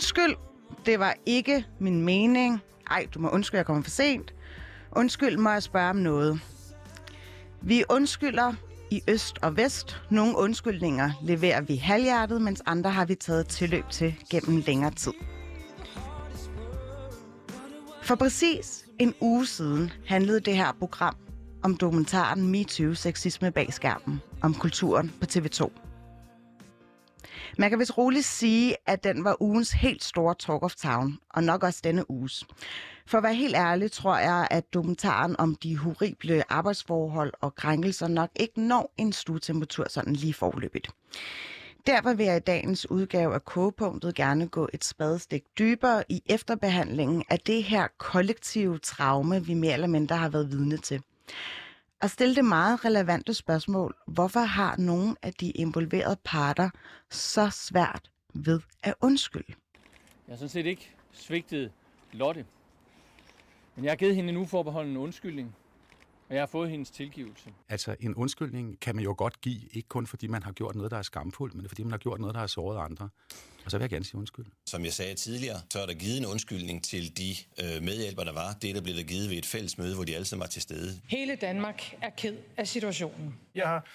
Undskyld, det var ikke min mening. Ej, du må undskylde, jeg kommer for sent. Undskyld, må jeg spørge om noget. Vi undskylder i øst og vest. Nogle undskyldninger leverer vi halvhjertet, mens andre har vi taget tilløb til gennem længere tid. For præcis en uge siden handlede det her program om dokumentaren MeToo Sexisme bag skærmen, om kulturen på TV2. Man kan vist roligt sige, at den var ugens helt store Talk of Town, og nok også denne uges. For at være helt ærlig, tror jeg, at dokumentaren om de horrible arbejdsforhold og krænkelser nok ikke når en stuetemperatur sådan lige forløbigt. Derfor vil jeg i dagens udgave af kogepunktet gerne gå et spadestik dybere i efterbehandlingen af det her kollektive traume, vi mere eller mindre har været vidne til at stille det meget relevante spørgsmål, hvorfor har nogle af de involverede parter så svært ved at undskylde? Jeg har sådan set ikke svigtet Lotte. Men jeg har givet hende en uforbeholden undskyldning, og jeg har fået hendes tilgivelse. Altså, en undskyldning kan man jo godt give, ikke kun fordi man har gjort noget, der er skamfuldt, men fordi man har gjort noget, der har såret andre. Og så vil jeg gerne sige undskyld. Som jeg sagde tidligere, så er der givet en undskyldning til de øh, medhjælpere, der var. Det er der blevet givet ved et fælles møde, hvor de alle sammen var til stede. Hele Danmark er ked af situationen. Jeg har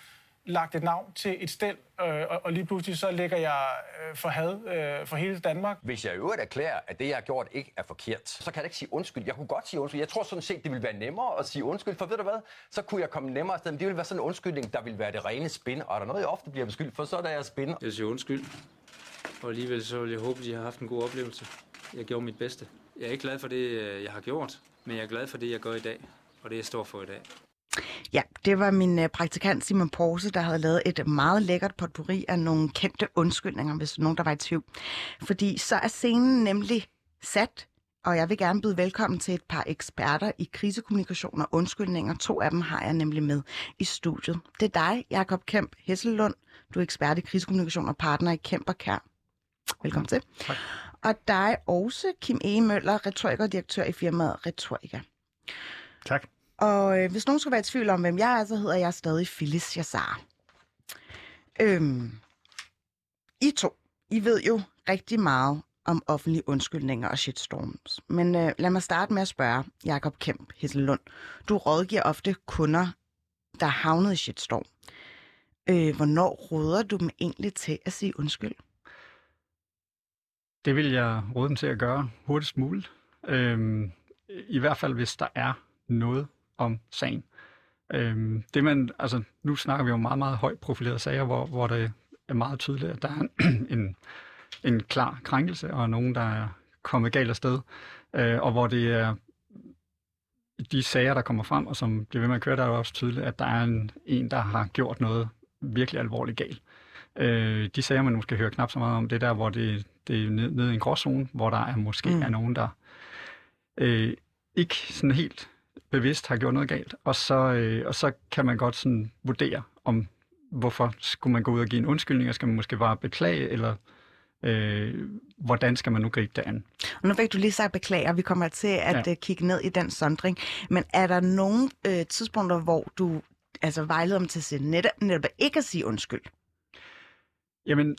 lagt et navn til et sted, øh, og, og lige pludselig så lægger jeg øh, for had øh, for hele Danmark. Hvis jeg i øvrigt erklærer, at det, jeg har gjort, ikke er forkert, så kan jeg ikke sige undskyld. Jeg kunne godt sige undskyld. Jeg tror sådan set, det ville være nemmere at sige undskyld, for ved du hvad? Så kunne jeg komme nemmere afsted. Men det ville være sådan en undskyldning, der ville være det rene spin. Og er der noget, jeg ofte bliver beskyldt for, så er det, jeg spin. Jeg siger undskyld. Og alligevel så vil jeg håbe, at de har haft en god oplevelse. Jeg gjorde mit bedste. Jeg er ikke glad for det, øh, jeg har gjort, men jeg er glad for det, jeg gør i dag, og det, jeg står for i dag. Ja, det var min øh, praktikant Simon Porse, der havde lavet et meget lækkert potpourri af nogle kendte undskyldninger, hvis nogen der var i tvivl. Fordi så er scenen nemlig sat, og jeg vil gerne byde velkommen til et par eksperter i krisekommunikation og undskyldninger. To af dem har jeg nemlig med i studiet. Det er dig, Jakob Kemp Hesselund. Du er ekspert i krisekommunikation og partner i Kemp og Kær. Velkommen til. Tak. Og dig også, Kim E. Møller, retorikerdirektør i firmaet Retorika. Tak. Og øh, hvis nogen skulle være i tvivl om, hvem jeg er, så hedder jeg stadig Phyllis Jassar. Øhm, I to, I ved jo rigtig meget om offentlige undskyldninger og shitstorms. Men øh, lad mig starte med at spørge Jakob Kemp Hesselund. Du rådgiver ofte kunder, der er havnet i shitstorm. Øh, hvornår råder du dem egentlig til at sige undskyld? Det vil jeg råde dem til at gøre hurtigst muligt. Øhm, I hvert fald, hvis der er noget om sagen. Øhm, det man, altså, nu snakker vi om meget, meget højt profilerede sager, hvor, hvor det er meget tydeligt, at der er en, en, klar krænkelse, og nogen, der er kommet galt afsted, øh, og hvor det er de sager, der kommer frem, og som bliver ved med at køre, der er jo også tydeligt, at der er en, en der har gjort noget virkelig alvorligt galt. Øh, de sager, man måske hører knap så meget om, det er der, hvor det, det er nede, nede i en gråzone, hvor der er måske mm. er nogen, der øh, ikke sådan helt bevidst har gjort noget galt, og så, øh, og så kan man godt sådan vurdere, om hvorfor skulle man gå ud og give en undskyldning, og skal man måske bare beklage, eller øh, hvordan skal man nu gribe det an? Og nu fik du lige sagt beklager, vi kommer til at ja. uh, kigge ned i den sondring, men er der nogle øh, tidspunkter, hvor du altså vejleder dem til at sige netop, netop ikke at sige undskyld? Jamen,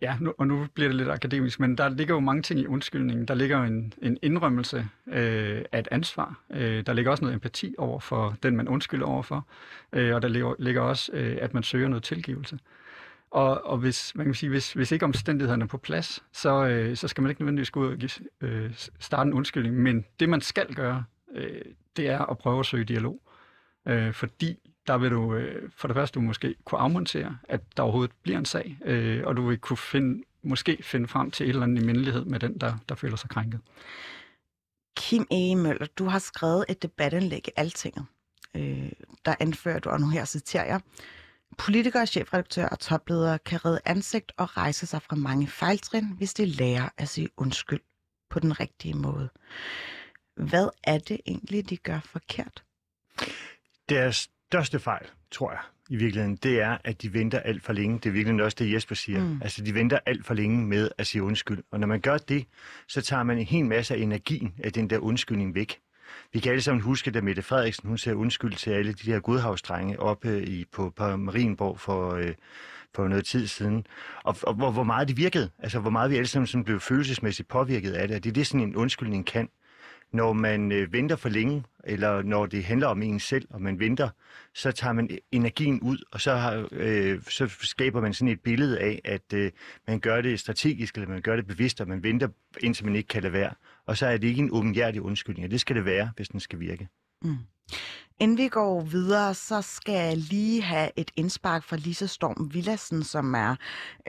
ja, nu, og nu bliver det lidt akademisk, men der ligger jo mange ting i undskyldningen. Der ligger jo en, en indrømmelse øh, af et ansvar. Øh, der ligger også noget empati over for den, man undskylder overfor. Øh, og der ligger, ligger også, øh, at man søger noget tilgivelse. Og, og hvis, man kan sige, hvis, hvis ikke omstændighederne er på plads, så, øh, så skal man ikke nødvendigvis gå ud og give, øh, starte en undskyldning. Men det, man skal gøre, øh, det er at prøve at søge dialog. Øh, fordi der vil du øh, for det første du måske kunne afmontere, at der overhovedet bliver en sag, øh, og du vil kunne finde, måske finde frem til et eller andet i mindelighed med den, der, der føler sig krænket. Kim E. Møller, du har skrevet et debatindlæg i Altinget. Øh, der anfører du, og nu her citerer jeg, Politikere, chefredaktører og topledere kan redde ansigt og rejse sig fra mange fejltrin, hvis de lærer at sige undskyld på den rigtige måde. Hvad er det egentlig, de gør forkert? Deres største fejl, tror jeg, i virkeligheden, det er, at de venter alt for længe. Det er virkelig også det, Jesper siger. Mm. Altså, de venter alt for længe med at sige undskyld. Og når man gør det, så tager man en hel masse af energien af den der undskyldning væk. Vi kan alle sammen huske, da Mette Frederiksen hun sagde undskyld til alle de her godhavsdrenge oppe i, på, på Marienborg for, øh, for noget tid siden. Og, og hvor, hvor meget det virkede. Altså, hvor meget vi alle sammen sådan blev følelsesmæssigt påvirket af det. Og det er det, sådan en undskyldning kan. Når man øh, venter for længe, eller når det handler om en selv, og man venter, så tager man e-, energien ud, og så, har, øh, så skaber man sådan et billede af, at øh, man gør det strategisk, eller man gør det bevidst, og man venter, indtil man ikke kan lade være. Og så er det ikke en åbenhjertig undskyldning, og det skal det være, hvis den skal virke. Mm. Inden vi går videre, så skal jeg lige have et indspark fra Lisa Storm Villassen, som er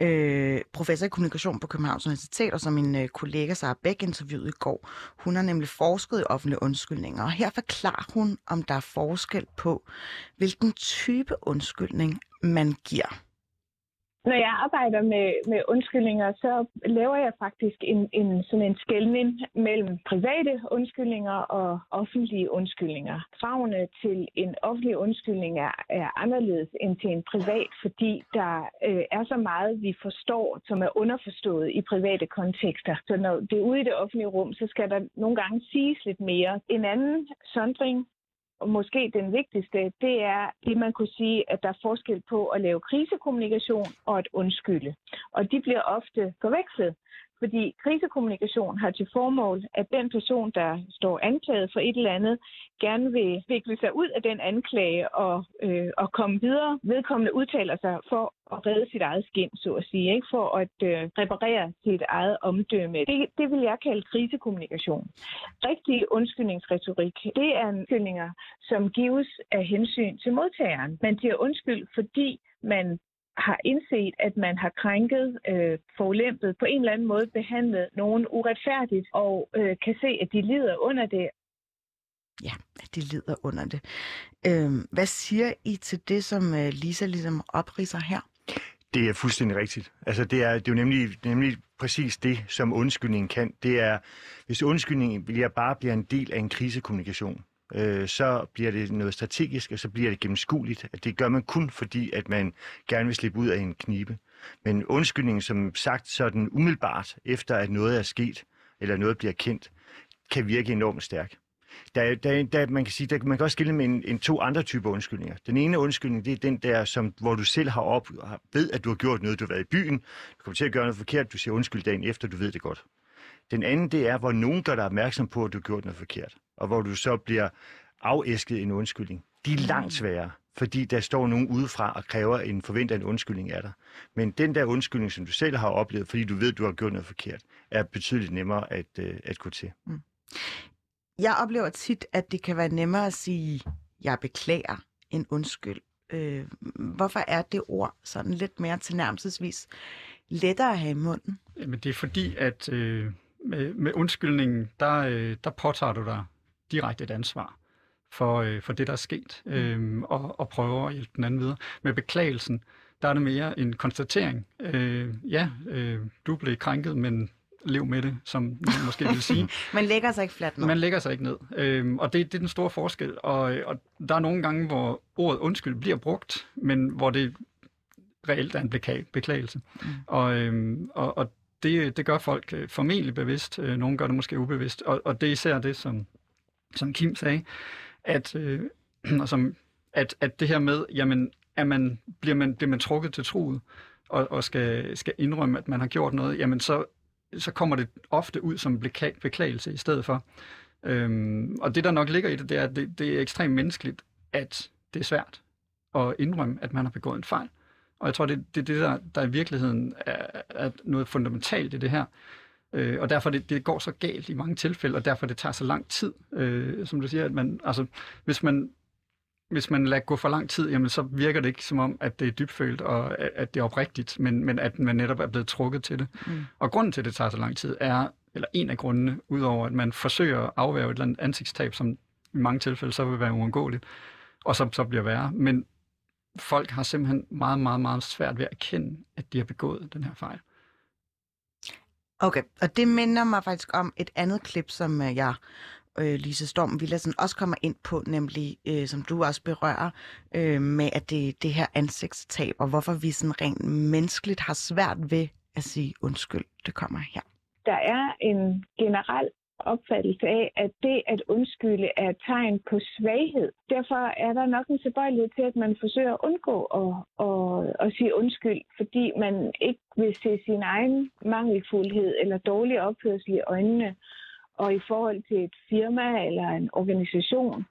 øh, professor i kommunikation på Københavns Universitet, og som min øh, kollega Sara Bæk interviewede i går. Hun har nemlig forsket i offentlige undskyldninger, og her forklarer hun, om der er forskel på, hvilken type undskyldning man giver. Når jeg arbejder med, med undskyldninger, så laver jeg faktisk en, en, sådan en skældning mellem private undskyldninger og offentlige undskyldninger. Kravene til en offentlig undskyldning er, er anderledes end til en privat, fordi der øh, er så meget, vi forstår, som er underforstået i private kontekster. Så når det er ude i det offentlige rum, så skal der nogle gange siges lidt mere. En anden sondring og måske den vigtigste, det er det, man kunne sige, at der er forskel på at lave krisekommunikation og at undskylde. Og de bliver ofte forvekslet. Fordi krisekommunikation har til formål, at den person, der står anklaget for et eller andet, gerne vil vikle sig ud af den anklage og, øh, og komme videre. Vedkommende udtaler sig for at redde sit eget skin, så at sige, ikke? for at øh, reparere sit eget omdømme. Det, det vil jeg kalde krisekommunikation. Rigtig undskyldningsretorik, det er undskyldninger, som gives af hensyn til modtageren. Man siger undskyld, fordi man har indset, at man har krænket, øh, forulæmpet, på en eller anden måde behandlet nogen uretfærdigt, og øh, kan se, at de lider under det. Ja, at de lider under det. Øh, hvad siger I til det, som øh, Lisa ligesom opriser her? Det er fuldstændig rigtigt. Altså, det er, det er jo nemlig, nemlig præcis det, som undskyldningen kan. Det er, hvis undskyldningen bliver bare bliver en del af en krisekommunikation, øh, så bliver det noget strategisk, og så bliver det gennemskueligt. At det gør man kun fordi, at man gerne vil slippe ud af en knibe. Men undskyldningen, som sagt, sådan umiddelbart efter, at noget er sket, eller noget bliver kendt, kan virke enormt stærk. Der, der, der, man kan sige, der, man kan også skille med en, en to andre typer undskyldninger. Den ene undskyldning, det er den der, som, hvor du selv har op, ved, at du har gjort noget, du har været i byen, du kommer til at gøre noget forkert, du siger undskyld dagen efter, du ved det godt. Den anden, det er, hvor nogen gør dig opmærksom på, at du har gjort noget forkert, og hvor du så bliver afæsket en undskyldning. De er langt sværere, fordi der står nogen udefra og kræver en forventet en undskyldning af dig. Men den der undskyldning, som du selv har oplevet, fordi du ved, at du har gjort noget forkert, er betydeligt nemmere at, uh, at gå til. Mm. Jeg oplever tit, at det kan være nemmere at sige, jeg beklager, en undskyld. Øh, hvorfor er det ord sådan lidt mere tilnærmelsesvis lettere at have i munden? Jamen det er fordi, at øh, med, med undskyldningen, der, øh, der påtager du dig direkte et ansvar for, øh, for det, der er sket, øh, og, og prøver at hjælpe den anden videre. Med beklagelsen, der er det mere en konstatering. Øh, ja, øh, du blev krænket, men lev med det, som man måske vil sige. man lægger sig ikke fladt ned. Man lægger sig ikke ned. Øhm, og det, det er den store forskel. Og, og der er nogle gange, hvor ordet undskyld bliver brugt, men hvor det reelt er en beklagelse. Mm. Og, øhm, og, og det, det gør folk øh, formentlig bevidst. Øh, nogle gør det måske ubevidst. Og, og det er især det, som, som Kim sagde, at, øh, og som, at, at det her med, jamen, at man, bliver, man, bliver man trukket til truet, og, og skal, skal indrømme, at man har gjort noget, jamen så, så kommer det ofte ud som beklagelse i stedet for. Øhm, og det, der nok ligger i det, det er, at det, det er ekstremt menneskeligt, at det er svært at indrømme, at man har begået en fejl. Og jeg tror, det er det, det, der, der i virkeligheden er, er noget fundamentalt i det her. Øh, og derfor det, det går så galt i mange tilfælde, og derfor det tager så lang tid, øh, som du siger, at man, altså, hvis man hvis man lader gå for lang tid, jamen så virker det ikke som om, at det er dybfølt og at det er oprigtigt, men, men at man netop er blevet trukket til det. Mm. Og grunden til, at det tager så lang tid, er, eller en af grundene, udover at man forsøger at afværge et eller andet ansigtstab, som i mange tilfælde så vil være uundgåeligt, og så, så bliver værre. Men folk har simpelthen meget, meget, meget svært ved at erkende, at de har begået den her fejl. Okay, og det minder mig faktisk om et andet klip, som øh, jeg, øh, Lise Storm Villadsen, også kommer ind på, nemlig, øh, som du også berører, øh, med at det, det her ansigtstab, og hvorfor vi sådan rent menneskeligt har svært ved at sige undskyld. Det kommer her. Der er en generel opfattelse af, at det at undskylde er et tegn på svaghed. Derfor er der nok en tilbøjelighed til, at man forsøger at undgå at, at, at sige undskyld, fordi man ikke vil se sin egen mangelfuldhed eller dårlig opførsel i øjnene. Og i forhold til et firma eller en organisation,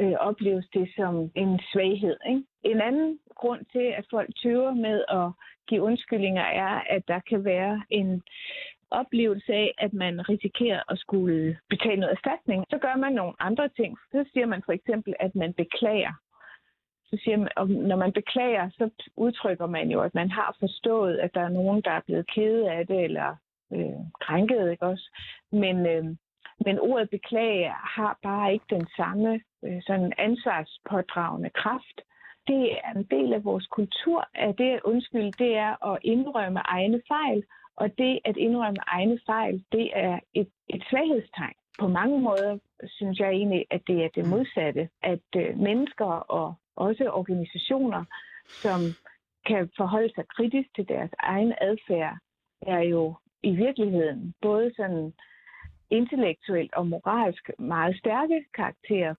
øh, opleves det som en svaghed. Ikke? En anden grund til, at folk tøver med at give undskyldninger, er, at der kan være en oplevelse af, at man risikerer at skulle betale noget erstatning. Så gør man nogle andre ting. Så siger man for eksempel, at man beklager. Så siger man, og når man beklager, så udtrykker man jo, at man har forstået, at der er nogen, der er blevet kede af det, eller øh, krænket, ikke også? Men, øh, men ordet beklage har bare ikke den samme øh, sådan ansvarspådragende kraft. Det er en del af vores kultur, at det undskyld, det er at indrømme egne fejl, og det at indrømme egne fejl, det er et, et svaghedstegn. På mange måder synes jeg egentlig, at det er det modsatte. At øh, mennesker og også organisationer, som kan forholde sig kritisk til deres egen adfærd, er jo i virkeligheden både sådan intellektuelt og moralsk meget stærke karakterer.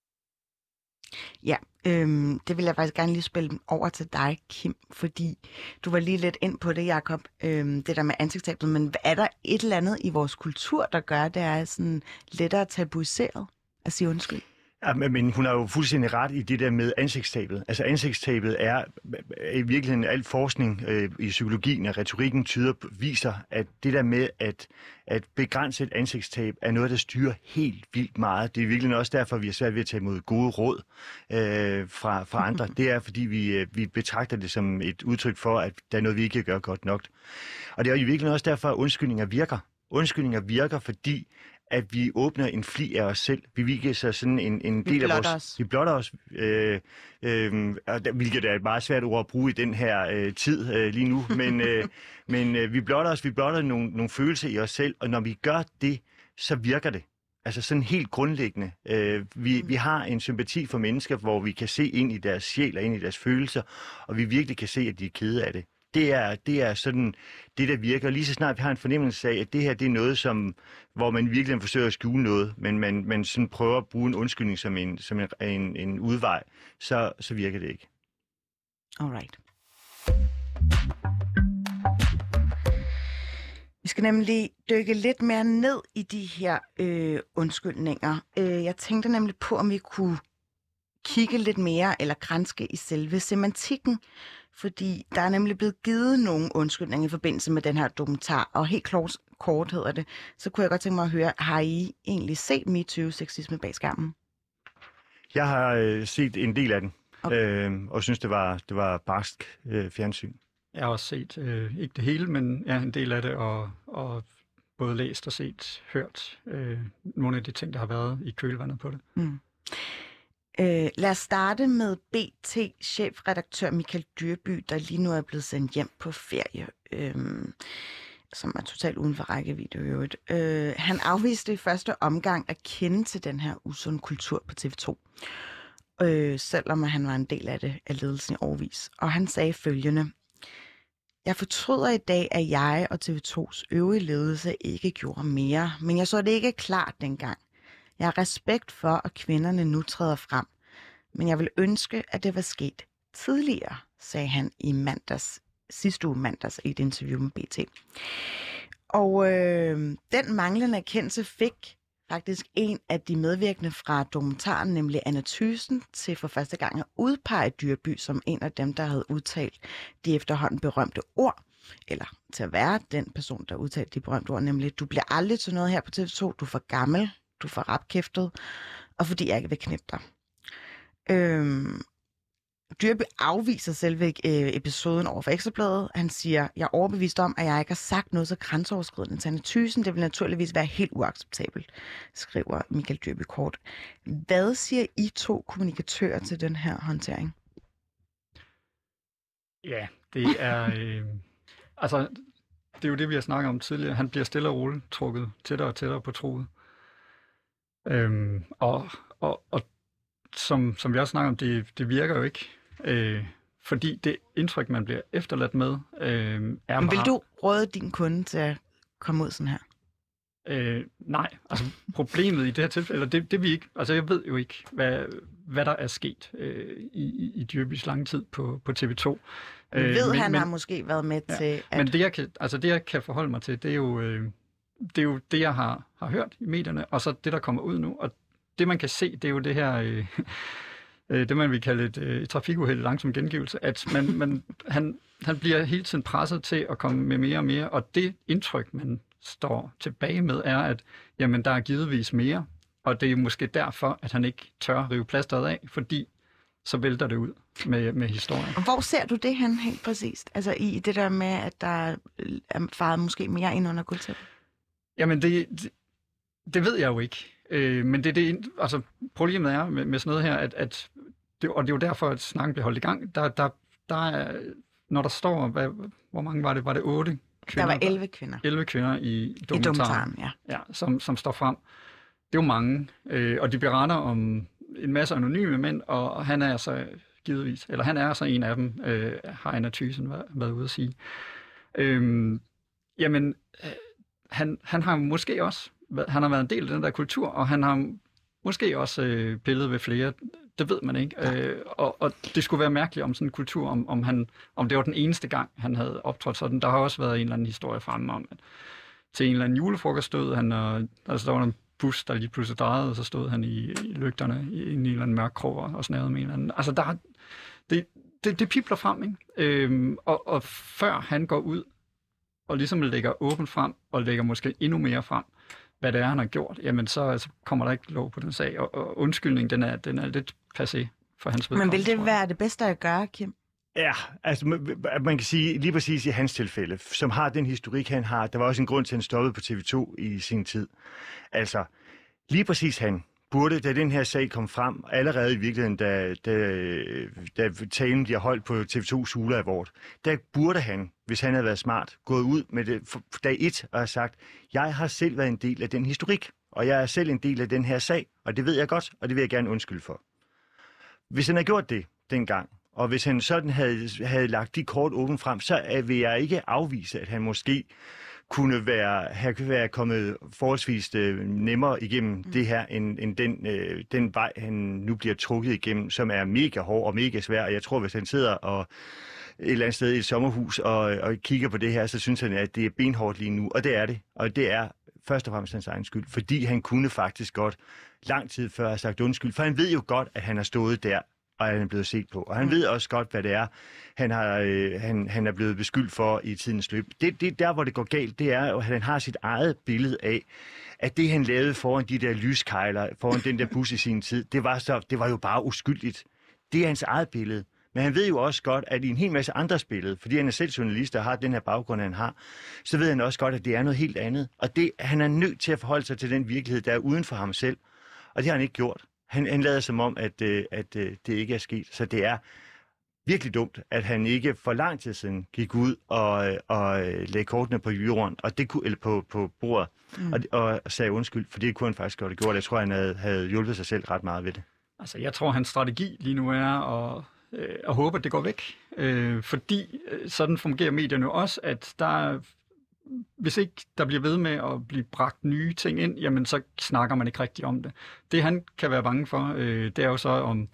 Ja, øhm, det vil jeg faktisk gerne lige spille over til dig, Kim, fordi du var lige lidt ind på det, Jacob, øhm, det der med ansigtstabet, men er der et eller andet i vores kultur, der gør, at det er sådan lettere tabuiseret at sige undskyld? Ja, men hun har jo fuldstændig ret i det der med ansigtstabet. Altså ansigtstabet er i virkeligheden al forskning øh, i psykologien og retorikken tyder, viser, at det der med at, at begrænse et ansigtstab er noget, der styrer helt vildt meget. Det er virkelig også derfor, vi er svært ved at tage imod gode råd øh, fra, fra andre. Det er, fordi vi, øh, vi betragter det som et udtryk for, at der er noget, vi ikke gør godt nok. Og det er jo i virkeligheden også derfor, at undskyldninger virker. Undskyldninger virker, fordi at vi åbner en fli af os selv. Vi viser sådan en, en Vi del af vores... os. Vi blotter os. Øh, øh, hvilket er et meget svært ord at bruge i den her øh, tid øh, lige nu. Men, øh, men øh, vi blotter os. Vi blotter nogle, nogle følelser i os selv. Og når vi gør det, så virker det. Altså sådan helt grundlæggende. Øh, vi, vi har en sympati for mennesker, hvor vi kan se ind i deres sjæl og ind i deres følelser, og vi virkelig kan se, at de er kede af det. Det er, det er sådan det, der virker. Lige så snart vi har en fornemmelse af, at det her det er noget, som, hvor man virkelig forsøger at skjule noget, men man, man sådan prøver at bruge en undskyldning som en, som en, en, en udvej, så, så virker det ikke. Alright. Vi skal nemlig dykke lidt mere ned i de her øh, undskyldninger. Øh, jeg tænkte nemlig på, om vi kunne kigge lidt mere eller grænske i selve semantikken, fordi der er nemlig blevet givet nogle undskyldninger i forbindelse med den her dokumentar, og helt kort, kort hedder det, så kunne jeg godt tænke mig at høre, har I egentlig set MeToo-sexisme bag skærmen? Jeg har øh, set en del af den, øh, og synes, det var, det var barsk øh, fjernsyn. Jeg har også set, øh, ikke det hele, men ja, en del af det, og, og både læst og set, hørt øh, nogle af de ting, der har været i kølvandet på det. Mm. Øh, lad os starte med BT-chefredaktør Michael Dyrby, der lige nu er blevet sendt hjem på ferie, øh, som er totalt uden for rækkevidde i øvrigt. Øh, han afviste i første omgang at kende til den her usund kultur på TV2, øh, selvom han var en del af det af ledelsen i årvis. Og han sagde følgende, jeg fortryder i dag, at jeg og TV2's øvrige ledelse ikke gjorde mere, men jeg så det ikke klart dengang. Jeg har respekt for, at kvinderne nu træder frem, men jeg vil ønske, at det var sket tidligere, sagde han i mandags, sidste uge mandags i et interview med BT. Og øh, den manglende erkendelse fik faktisk en af de medvirkende fra dokumentaren, nemlig Anna Thysen, til for første gang at udpege Dyrby som en af dem, der havde udtalt de efterhånden berømte ord, eller til at være den person, der udtalte de berømte ord, nemlig, du bliver aldrig til noget her på TV2, du er for gammel, du får rapkæftet, og fordi jeg ikke vil knippe dig. Øhm, Dyrby afviser selve øh, episoden over for Ekstrabladet. Han siger, jeg er overbevist om, at jeg ikke har sagt noget så grænseoverskridende til Anne Thysen. Det vil naturligvis være helt uacceptabelt, skriver Michael Dyrby kort. Hvad siger I to kommunikatører til den her håndtering? Ja, det er... Øh, altså, det er jo det, vi har snakket om tidligere. Han bliver stille og roligt trukket tættere og tættere på troet. Øhm, og, og, og som, som vi også snakker om, det, det virker jo ikke. Øh, fordi det indtryk, man bliver efterladt med, øh, er Men vil bare... du råde din kunde til at komme ud sådan her? Øh, nej, altså problemet i det her tilfælde, eller det, det vi ikke, altså jeg ved jo ikke, hvad, hvad der er sket øh, i, i Dyrbys lange tid på, på TV2. Vi Øh, ved, men- han men- har måske været med Ja, til at... Men det jeg, kan, altså det, jeg kan forholde mig til, det er jo, øh, det, er jo det, jeg har, har hørt i medierne, og så det, der kommer ud nu. Og det, man kan se, det er jo det her, øh, øh det man vil kalde et, øh, et trafikuheld langsom gengivelse, at man, man, han, han bliver hele tiden presset til at komme med mere og mere, og det indtryk, man står tilbage med, er, at jamen, der er givetvis mere, og det er måske derfor, at han ikke tør rive plasteret af, fordi så vælter det ud med, med historien. Og Hvor ser du det han helt præcist? Altså i det der med, at der er faret måske mere ind under guldtæppet? Jamen, det, det, det ved jeg jo ikke. Øh, men det, det, altså, problemet er med, med sådan noget her, at, at det, og det er jo derfor, at snakken bliver holdt i gang. Der, der, der er, når der står, hvad, hvor mange var det? Var det otte Der kvinder? var 11 kvinder. 11 kvinder i dokumentaren, ja. ja som, som står frem. Det er jo mange, øh, og de beretter om en masse anonyme mænd, og han er så givetvis, eller han er så en af dem, øh, har Anna Thyssen været, været ude at sige. Øhm, jamen, han, han har måske også, han har været en del af den der kultur, og han har måske også øh, pillet ved flere, det ved man ikke. Øh, og, og det skulle være mærkeligt om sådan en kultur, om, om, han, om det var den eneste gang, han havde optrådt sådan. Der har også været en eller anden historie fremme om, at til en eller anden julefrokost stod han, og altså, der var en bus, der lige pludselig drejede, og så stod han i, i lygterne i, i en eller anden mørk krog og snavede med en eller anden. Altså, der, er- det, det, det pipler frem, ikke? Øhm, og, og før han går ud og ligesom lægger åbent frem, og lægger måske endnu mere frem, hvad det er, han har gjort, jamen så, så kommer der ikke lov på den sag. Og, og undskyldningen, den er, den er lidt passé for hans Men vedkommende. vil det være det bedste at gøre, Kim? Ja, altså man, man kan sige lige præcis i hans tilfælde, som har den historik, han har, der var også en grund til, at han stoppede på TV2 i sin tid. Altså, lige præcis han burde, da den her sag kom frem, allerede i virkeligheden, da, da, da talen bliver holdt på TV2 Sula Award, der burde han, hvis han havde været smart, gået ud med det for dag et og have sagt, jeg har selv været en del af den historik, og jeg er selv en del af den her sag, og det ved jeg godt, og det vil jeg gerne undskylde for. Hvis han havde gjort det dengang, og hvis han sådan havde, havde lagt de kort åbent frem, så øh, vil jeg ikke afvise, at han måske kunne være, have været kommet forholdsvis øh, nemmere igennem mm. det her, end, end den, øh, den vej, han nu bliver trukket igennem, som er mega hård og mega svær. Og jeg tror, hvis han sidder og et eller andet sted i et sommerhus og, og kigger på det her, så synes han, at det er benhårdt lige nu. Og det er det. Og det er først og fremmest hans egen skyld, fordi han kunne faktisk godt lang tid før have sagt undskyld. For han ved jo godt, at han har stået der og han er blevet set på. Og han ved også godt, hvad det er, han, har, øh, han, han er blevet beskyldt for i tidens løb. Det, det der, hvor det går galt, det er at han har sit eget billede af, at det, han lavede foran de der lyskejler, foran den der bus i sin tid, det var, så, det var jo bare uskyldigt. Det er hans eget billede. Men han ved jo også godt, at i en hel masse andres billede, fordi han er selv journalist og har den her baggrund, han har, så ved han også godt, at det er noget helt andet. Og det, han er nødt til at forholde sig til den virkelighed, der er uden for ham selv. Og det har han ikke gjort. Han, han lader som om, at, øh, at øh, det ikke er sket. Så det er virkelig dumt, at han ikke for lang tid siden gik ud og, øh, og øh, lagde kortene på jorden, og det kunne, eller på, på bordet, Mm. og, og sagde undskyld, for det kunne han faktisk godt have gjort. Jeg tror, han havde, havde hjulpet sig selv ret meget ved det. Altså, jeg tror, hans strategi lige nu er at, øh, at håbe, at det går væk. Øh, fordi øh, sådan fungerer medierne også, at der, hvis ikke der bliver ved med at blive bragt nye ting ind, jamen så snakker man ikke rigtig om det. Det han kan være bange for, øh, det er jo så om,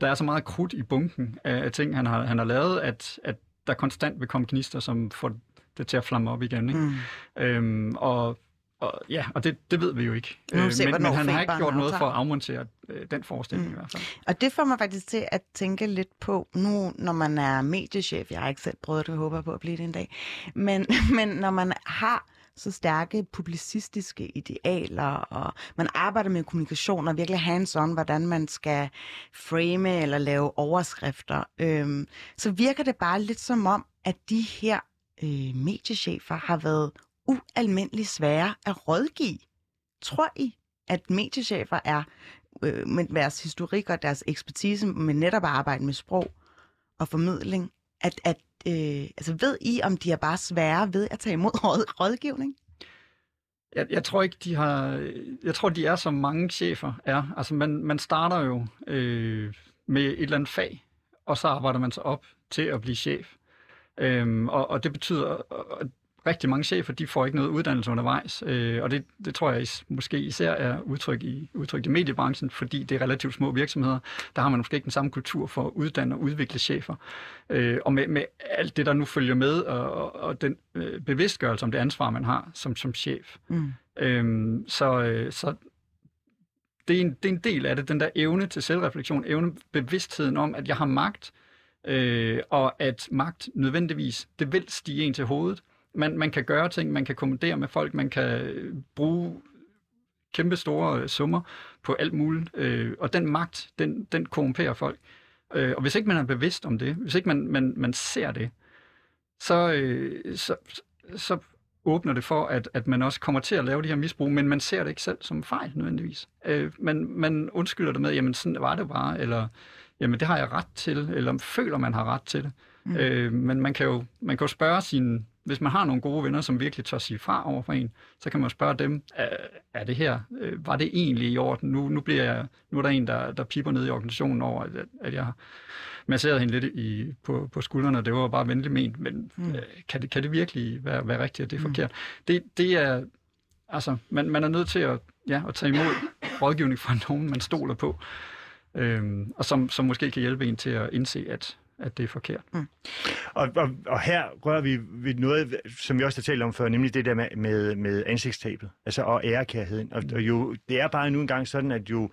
der er så meget krudt i bunken af, af ting, han har, han har lavet, at, at der konstant vil komme gnister, som får det til at flamme op igen. Ikke? Mm. Øhm, og, og ja, og det, det ved vi jo ikke. Vi se, men, men han har ikke gjort noget for at afmontere øh, den forestilling Mm. i hvert fald. Og det får mig faktisk til at tænke lidt på, nu når man er mediechef, jeg har ikke selv prøvet det, jeg håber på at blive det en dag, men, men når man har så stærke publicistiske idealer, og man arbejder med kommunikation og virkelig hands-on, hvordan man skal frame eller lave overskrifter, øhm, så virker det bare lidt som om, at de her øh, mediechefer har været ualmindeligt svære at rådgive. Tror I, at mediechefer er øh, med deres historik og deres ekspertise med netop at arbejde med sprog og formidling, at, at øh, altså ved I, om de er bare svære ved at tage imod råd, rådgivning? Jeg, jeg tror ikke, de har... Jeg tror, de er, som mange chefer er. Altså, man, man starter jo øh, med et eller andet fag, og så arbejder man sig op til at blive chef. Øhm, og, og det betyder... Og, rigtig mange chefer, de får ikke noget uddannelse undervejs, øh, og det, det tror jeg is, måske især er udtryk i, udtryk i mediebranchen, fordi det er relativt små virksomheder. Der har man måske ikke den samme kultur for at uddanne og udvikle chefer. Øh, og med, med alt det, der nu følger med, og, og, og den øh, bevidstgørelse om det ansvar, man har som, som chef. Mm. Øh, så, øh, så det er, en, det er en del af det, den der evne til selvreflektion, evne bevidstheden om, at jeg har magt, øh, og at magt nødvendigvis, det vil stige en til hovedet. Man, man kan gøre ting, man kan kommunikere med folk, man kan øh, bruge kæmpe store øh, summer på alt muligt, øh, og den magt, den, den korrumperer folk. Øh, og hvis ikke man er bevidst om det, hvis ikke man, man, man ser det, så, øh, så, så åbner det for, at, at man også kommer til at lave de her misbrug, men man ser det ikke selv som fejl nødvendigvis. Øh, man, man undskylder det med, jamen sådan var det bare, eller jamen det har jeg ret til, eller føler man har ret til det. Mm. Øh, men man kan, jo, man kan jo spørge sine, hvis man har nogle gode venner, som virkelig tør sige fra over for en, så kan man spørge dem, er, er det her, øh, var det egentlig i orden? Nu, nu, bliver jeg, nu er der en, der, der piper ned i organisationen over, at, at jeg masserede hende lidt i, på, på skuldrene, det var bare venligt ment, men mm. øh, kan, det, kan det virkelig være, være rigtigt, at det er mm. forkert? Det, det er, altså, man, man er nødt til at, ja, at tage imod rådgivning fra nogen, man stoler på, øhm, og som, som måske kan hjælpe en til at indse, at, at det er forkert. Mm. Og, og, og her rører vi ved noget, som vi også har talt om før, nemlig det der med, med, med ansigtstabet, altså og ærekærheden. Og, og jo, det er bare nu engang sådan, at jo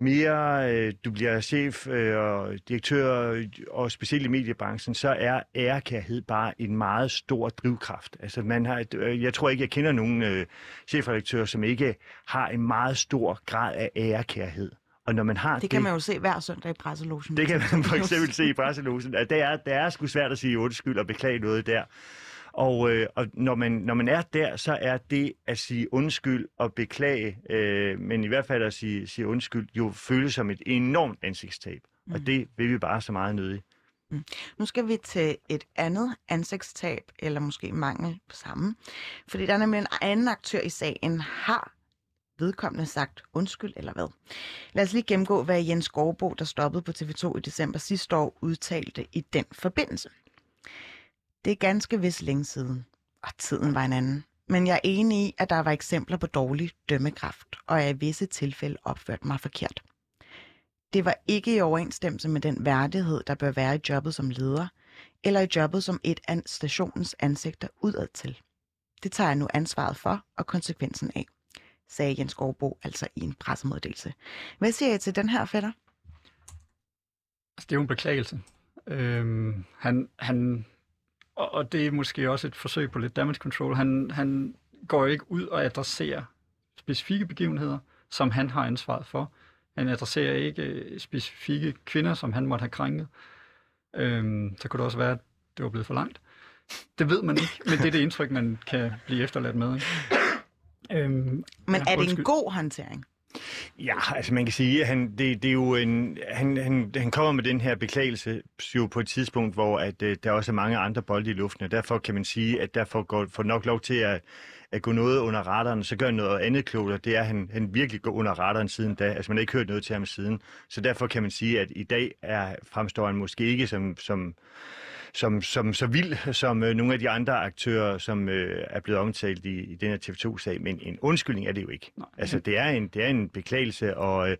mere øh, du bliver chef øh, og direktør, og specielt i mediebranchen, så er ærekærhed bare en meget stor drivkraft. Altså man har, øh, jeg tror ikke, jeg kender nogen øh, chefredaktør, som ikke har en meget stor grad af ærekærhed. Og når man har det, det kan man jo se hver søndag i presselogen. Det kan man for eksempel se i presselogen. At det er, det er sgu svært at sige undskyld og beklage noget der. Og, øh, og når, man, når man er der, så er det at sige undskyld og beklage, øh, men i hvert fald at sige, sige undskyld, jo føles som et enormt ansigtstab. Mm. Og det vil vi bare så meget nødig. Mm. Nu skal vi til et andet ansigtstab, eller måske mangel på samme. Fordi der er nemlig en anden aktør i sagen, har vedkommende sagt undskyld eller hvad? Lad os lige gennemgå, hvad Jens Gårdbo, der stoppede på TV2 i december sidste år, udtalte i den forbindelse. Det er ganske vist længe siden, og tiden var en anden. Men jeg er enig i, at der var eksempler på dårlig dømmekraft, og jeg i visse tilfælde opførte mig forkert. Det var ikke i overensstemmelse med den værdighed, der bør være i jobbet som leder, eller i jobbet som et af stationens ansigter udad til. Det tager jeg nu ansvaret for og konsekvensen af sagde Jens Gårdbo altså i en pressemeddelelse. Hvad siger I til den her fætter? Altså, det er jo en beklagelse. Øhm, han, han, og, og det er måske også et forsøg på lidt damage control. Han, han går ikke ud og adresserer specifikke begivenheder, som han har ansvaret for. Han adresserer ikke øh, specifikke kvinder, som han måtte have krænket. Øhm, så kunne det også være, at det var blevet for langt. Det ved man ikke, men det er det indtryk, man kan blive efterladt med. Ikke? Øhm, Men ja, er det en god håndtering? Ja, altså man kan sige, at han, det, det er jo en, han, han, han kommer med den her beklagelse jo på et tidspunkt, hvor at, uh, der også er mange andre bolde i luften, og derfor kan man sige, at derfor går, får nok lov til at, at gå noget under radaren, så gør noget andet klogt, og det er, at han, han virkelig går under radaren siden da. Altså man har ikke hørt noget til ham siden. Så derfor kan man sige, at i dag er, fremstår han måske ikke som, som som, som så vild som øh, nogle af de andre aktører, som øh, er blevet omtalt i, i den her TV2-sag. Men en undskyldning er det jo ikke. Nej. Altså, det er en, det er en beklagelse, og øh,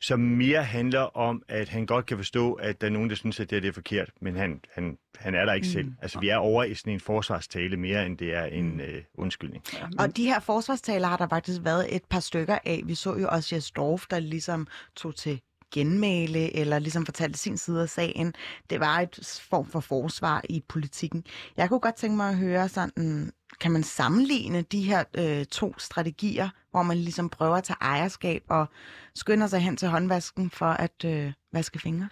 som mere handler om, at han godt kan forstå, at der er nogen, der synes, at det, er, det er forkert, men han, han, han er der ikke mm. selv. Altså, vi er over i sådan en forsvarstale mere, end det er en mm. øh, undskyldning. Ja. Og de her forsvarstaler har der faktisk været et par stykker af. Vi så jo også Jes Dorf, der ligesom tog til genmale eller ligesom fortalte sin side af sagen. Det var et form for forsvar i politikken. Jeg kunne godt tænke mig at høre sådan, kan man sammenligne de her øh, to strategier, hvor man ligesom prøver at tage ejerskab og skynder sig hen til håndvasken for at øh, vaske fingre?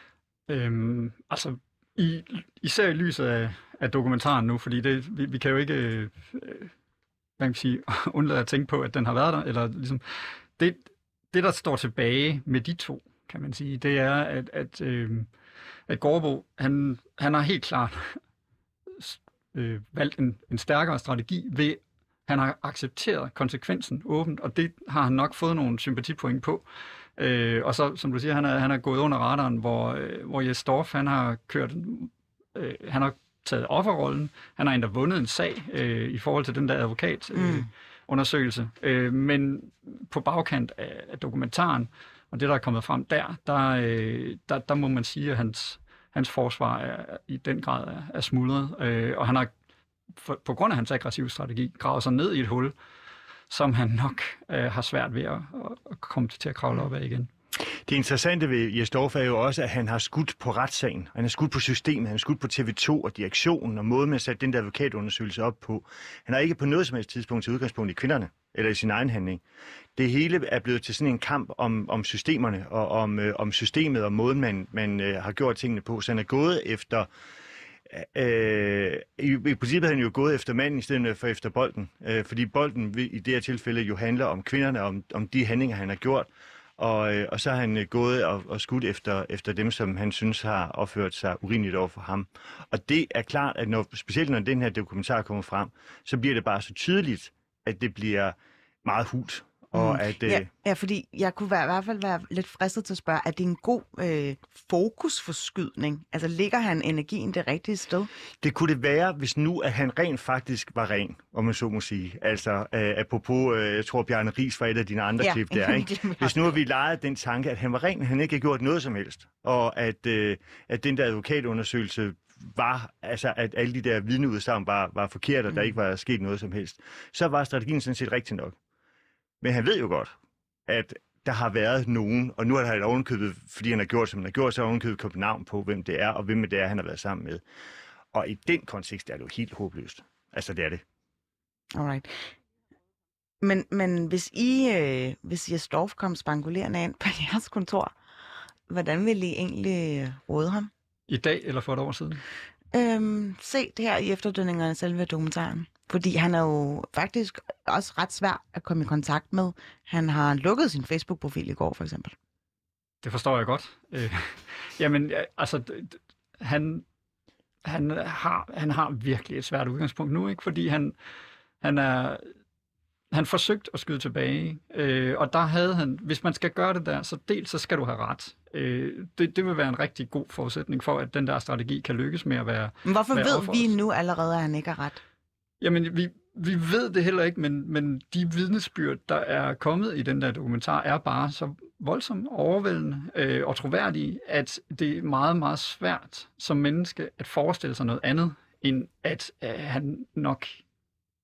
Øhm, altså, i, især i lyset af, af dokumentaren nu, fordi det, vi, vi kan jo ikke øh, hvad kan sige, undlade at tænke på, at den har været der, eller ligesom, det, det, der står tilbage med de to, kan man sige, det er, at, at, øh, at Gårdbo, han, han har helt klart øh, valgt en, en stærkere strategi ved, han har accepteret konsekvensen åbent, og det har han nok fået nogle sympatipoint på. Øh, og så, som du siger, han er, han er gået under radaren, hvor, øh, hvor Jes Dorf, han har kørt, øh, han har taget offerrollen. Han har endda vundet en sag øh, i forhold til den der advokat. Øh, Mm. undersøgelse. Øh, men på bagkant af, af dokumentaren, og det, der er kommet frem der, der, øh, der, der må man sige, at hans, hans forsvar er, i den grad er, er smuldret. Øh, og han har for, på grund af hans aggressive strategi gravet sig ned i et hul, som han nok øh, har svært ved at, at komme til at kravle op af igen. Det interessante ved Jes Dorf er jo også, at han har skudt på retssagen. Han har skudt på systemet, han har skudt på TV2 og direktionen og måden med at sætte den der advokatundersøgelse op på. Han har ikke på noget som helst tidspunkt til udgangspunkt i kvinderne eller i sin egen handling. Det hele er blevet til sådan en kamp om, om systemerne og om, øh, om systemet og måden, man, man øh, har gjort tingene på. Så han er gået efter... Øh, i, I princippet har han jo gået efter manden i stedet for efter bolden. Øh, fordi bolden i det her tilfælde jo handler om kvinderne, om, om de handlinger, han har gjort. Og, øh, og så har han øh, gået og, og skudt efter, efter dem, som han synes har opført sig urimeligt over for ham. Og det er klart, at når, specielt når den her dokumentar kommer frem, så bliver det bare så tydeligt, at det bliver meget hult. Og Mm. at, øh, ja, ja, fordi jeg kunne være, i hvert fald være lidt fristet til at spørge, er det en god øh, fokusforskydning? Altså ligger han energien det rigtige sted? Det kunne det være, hvis nu, at han rent faktisk var ren, om man så må sige. Altså, øh, apropos, øh, jeg tror, Bjarne Ries var et af dine andre Ja, klip der, ikke? Hvis nu, at vi legede den tanke, at han var ren, han ikke har gjort noget som helst, og at, øh, at den der advokatundersøgelse var, altså at alle de der vidneudsagn var, var forkerte, og der ikke var sket noget som helst, så var strategien sådan set rigtig nok. Men han ved jo godt, at der har været nogen, og nu har han ovenkøbet, fordi han har gjort, som han har gjort, så har han ovenkøbet kommet navn på, hvem det er, og hvem det er, han har været sammen med. Og i den kontekst er det jo helt håbløst. Altså, det er det. Alright. Men, men hvis I, øh, hvis Jes Dorf kom spangulerende ind på jeres kontor, hvordan ville I egentlig øh, råde ham? I dag eller for et år siden? Øhm, se det her i efterdønningerne af selve dokumentaren. Fordi han er jo faktisk også ret svær at komme i kontakt med. Han har lukket sin Facebook-profil i går, for eksempel. Det forstår jeg godt. Øh, jamen, ja, altså, han, han, har, han har virkelig et svært udgangspunkt nu, ikke? fordi han, han er han forsøgte at skyde tilbage, øh, og der havde han, hvis man skal gøre det der, så dels så skal du have ret. Øh, det, det vil være en rigtig god forudsætning for, at den der strategi kan lykkes med at være Men hvorfor være ved offeret. vi nu allerede, at han ikke har ret? Jamen, vi, vi ved det heller ikke, men, men de vidnesbyrd, der er kommet i den der dokumentar, er bare så voldsomt overvældende øh, og troværdige, at det er meget, meget svært som menneske at forestille sig noget andet, end at øh, han nok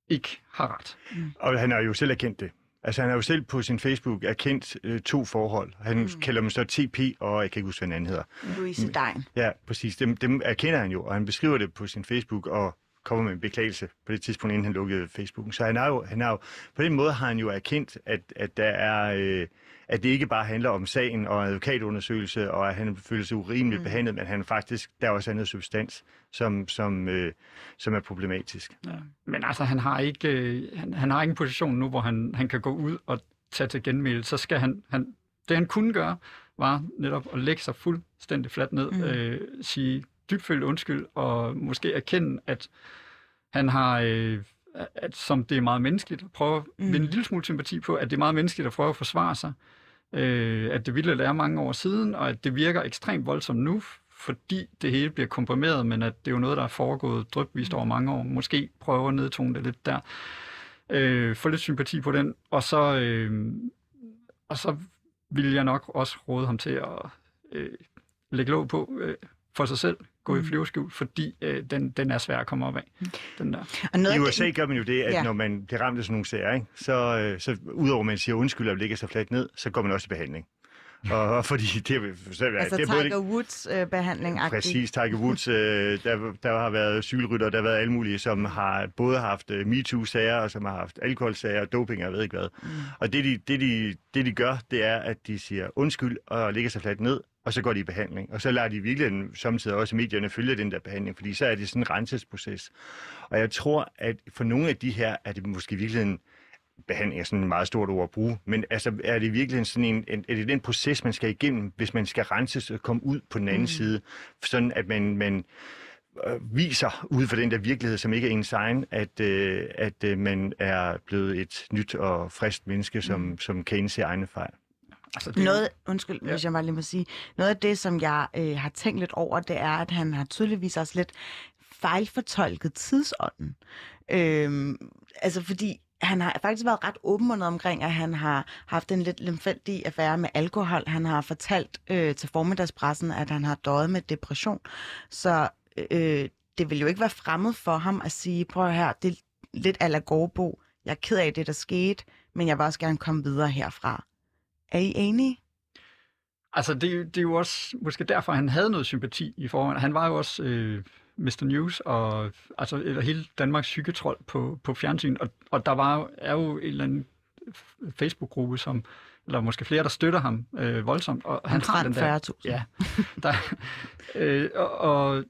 ikke har ret. Og han har jo selv erkendt det. Altså, han har jo selv på sin Facebook erkendt øh, to forhold. Han mm. kalder dem så TP, og jeg kan ikke huske, hvad anden hedder. Louise Dein. Ja, præcis. Dem, dem erkender han jo, og han beskriver det på sin Facebook, og kommer med en beklagelse på det tidspunkt, inden han lukkede Facebooken. Så han har jo, han har jo, på den måde har han jo erkendt, at, at der er... Øh, at det ikke bare handler om sagen og advokatundersøgelse, og at han føler sig urimeligt mm. behandlet, men han faktisk, der er også andet substans, som, som, øh, som er problematisk. Ja. Men altså, han har ikke, øh, han, han har ikke en position nu, hvor han, han kan gå ud og tage til genmæle. Så skal han, han, det han kunne gøre, var netop at lægge sig fuldstændig fladt ned, Mm. øh, sige dybfølt undskyld, og måske erkende, at han har, øh, at, som det er meget menneskeligt, at prøve at Mm. vinde en lille smule sympati på, at det er meget menneskeligt at prøve at forsvare sig, øh, at det ville lære mange år siden, og at det virker ekstremt voldsomt nu, fordi det hele bliver komprimeret, men at det er jo noget, der er foregået drøbvist over mange år. Måske prøve at nedtone det lidt der. Øh, få lidt sympati på den, og så, øh, og så vil jeg nok også råde ham til at øh, lægge låg på øh, for sig selv, gå i Mm. flyveskjul, fordi øh, den, den er svær at komme op af. Den der. Og noget I USA gør man jo det, at Ja. når man bliver ramt af sådan nogle sager, ikke, så, øh, så udover at man siger undskyld og lægger sig fladt ned, så går man også i behandling. Og, og fordi det, er- så, Altså det er både, Tiger Woods øh, behandling Præcis, Tiger Woods. Øh, der, der har været cykelrytter, der har været alle mulige, som har både haft øh, MeToo-sager, og som har haft alkoholsager, doping og jeg ved ikke hvad. Mm. Og det de, det, de, det, de gør, det er, at de siger undskyld og lægger sig fladt ned, og så går de i behandling. Og så lader de virkelig samtidig også medierne følge den der behandling, fordi så er det sådan en renselsesproces. Og jeg tror, at for nogle af de her, er det måske virkelig en behandling er sådan et meget stort ord at bruge, men altså, er det virkelig sådan en, en, er det den proces, man skal igennem, hvis man skal renses og komme ud på den anden mm. side, sådan at man, man øh, viser ud for den der virkelighed, som ikke er ens egen, at, øh, at øh, man er blevet et nyt og frisk menneske, som, mm. som kan indse egne fejl. Altså, det Noget, undskyld, ja. hvis jeg bare lige må sige. Noget af det, som jeg øh, har tænkt lidt over, det er, at han har tydeligvis også lidt fejlfortolket tidsånden. Øhm, altså fordi han har faktisk været ret åbenmundet omkring, at han har haft en lidt lemfældig affære med alkohol. Han har fortalt øh, til formiddagspressen, at han har døjet med depression. Så øh, det vil jo ikke være fremmed for ham at sige, prøv her, det er lidt ala gårdbo. Jeg er ked af det, der skete, men jeg vil også gerne komme videre herfra. Er I enige? Altså, det, det er jo også måske derfor, han havde noget sympati i forhånd. Han var jo også øh, Mr. News og altså, eller hele Danmarks psyketrol på, på fjernsyn, og, og der var, jo- er jo en eller anden Facebook-gruppe, som, eller måske flere, der støtter ham øh, voldsomt. Og han har den der, 40.000. Ja, der, øh, og, og,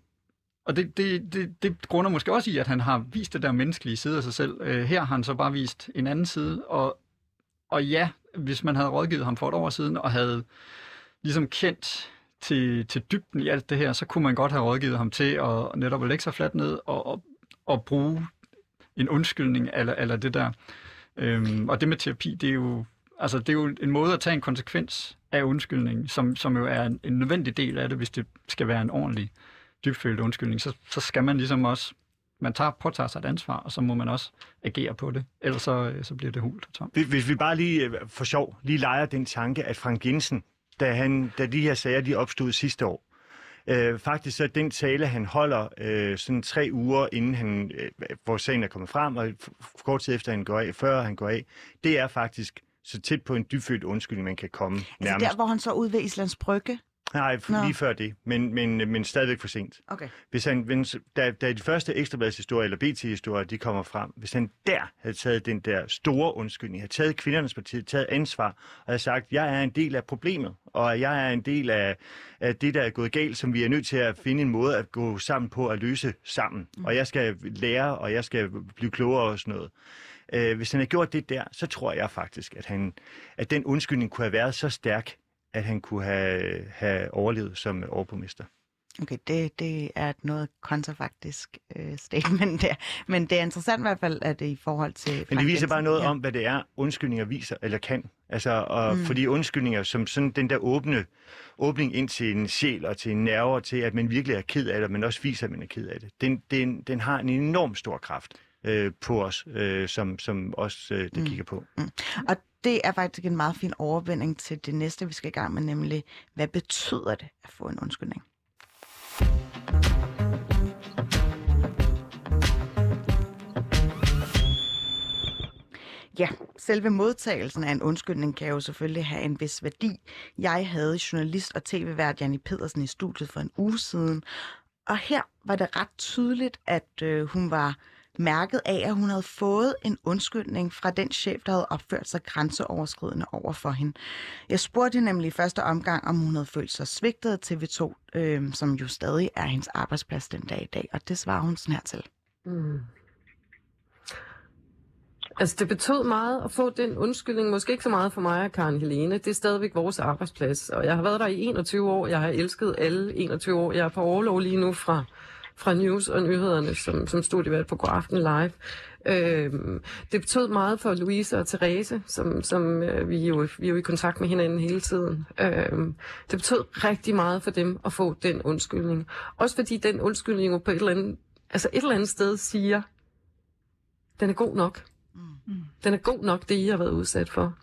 og det, det, det, det grunder måske også i, at han har vist det der menneskelige side af sig selv. Øh, her har han så bare vist en anden side, og, og ja, hvis man havde rådgivet ham for et år siden, og havde ligesom kendt til, til dybden i alt det her, så kunne man godt have rådgivet ham til at netop at lægge sig fladt ned og, og, og bruge en undskyldning eller, eller det der. Øhm, og det med terapi, det er jo altså det er jo en måde at tage en konsekvens af undskyldningen, som, som jo er en, en nødvendig del af det, hvis det skal være en ordentlig dybfølt undskyldning. Så, så skal man ligesom også, man tager, påtager sig et ansvar, og så må man også agere på det. Ellers så, øh, så bliver det hult og tomt. Hvis, vi bare lige øh, for sjov lige leger den tanke, at Frank Jensen, da, han, da de her sager de opstod sidste år, øh, faktisk så den tale, han holder øh, sådan tre uger inden han, øh, hvor sagen er kommet frem, og kort tid efter han går af, før han går af, det er faktisk så tæt på en dybfølt undskyldning, man kan komme Altså nærmest. der, hvor han så ude ved Islands Brygge. Nej, Nå. lige før det, men, men, men stadigvæk for sent. Okay. Hvis han, hvis, da, da de første ekstrabladshistorier, eller BT-historier, de kommer frem, hvis han der havde taget den der store undskyldning, havde taget kvindernes parti, taget ansvar, og havde sagt, jeg er en del af problemet, og jeg er en del af, af det, der er gået galt, som vi er nødt til at finde en måde at gå sammen på at løse sammen. Mm. Og jeg skal lære, og jeg skal blive klogere og sådan noget. Øh, hvis han havde gjort det der, så tror jeg faktisk, at, han, at den undskyldning kunne have været så stærk, at han kunne have, have overlevet som overborgmester. Okay, det, det er et noget kontrafaktisk øh, statement der. Men det er interessant i hvert fald, at det i forhold til... Men det Frank viser bare noget ja. om, hvad det er, undskyldninger viser, eller kan. Altså, og mm. fordi undskyldninger, som sådan den der åbne, åbning ind til en sjæl og til en nerve, og til at man virkelig er ked af det, men også viser, at man er ked af det, den, den, den har en enorm stor kraft øh, på os, øh, som, som os øh, det Mm. kigger på. Og det er faktisk en meget fin overvinding til det næste, vi skal i gang med, nemlig, hvad betyder det at få en undskyldning? Ja, selve modtagelsen af en undskyldning kan jo selvfølgelig have en vis værdi. Jeg havde journalist og tv-vært Janni Pedersen i studiet for en uge siden, og her var det ret tydeligt, at øh, hun var mærket af, at hun havde fået en undskyldning fra den chef, der havde opført sig grænseoverskridende over for hende. Jeg spurgte hende nemlig i første omgang, om hun havde følt sig svigtet af TV2, øh, som jo stadig er hendes arbejdsplads den dag i dag, og det svarer hun sådan her til. Mm. Altså, det betød meget at få den undskyldning. Måske ikke så meget for mig og Karen Helene. Det er stadigvæk vores arbejdsplads. Og jeg har været der i 21 år. Jeg har elsket alle 21 år. Jeg er på overlov lige nu fra, fra News og Nyhederne, som, som studievært på God Aften Live. Øhm, det betød meget for Louise og Therese, som, som øh, vi, jo, vi er jo i kontakt med hinanden hele tiden. Øhm, det betød rigtig meget for dem at få den undskyldning. Også fordi den undskyldning jo på et eller andet, altså et eller andet sted siger, den er god nok. Den er god nok, det I har været udsat for.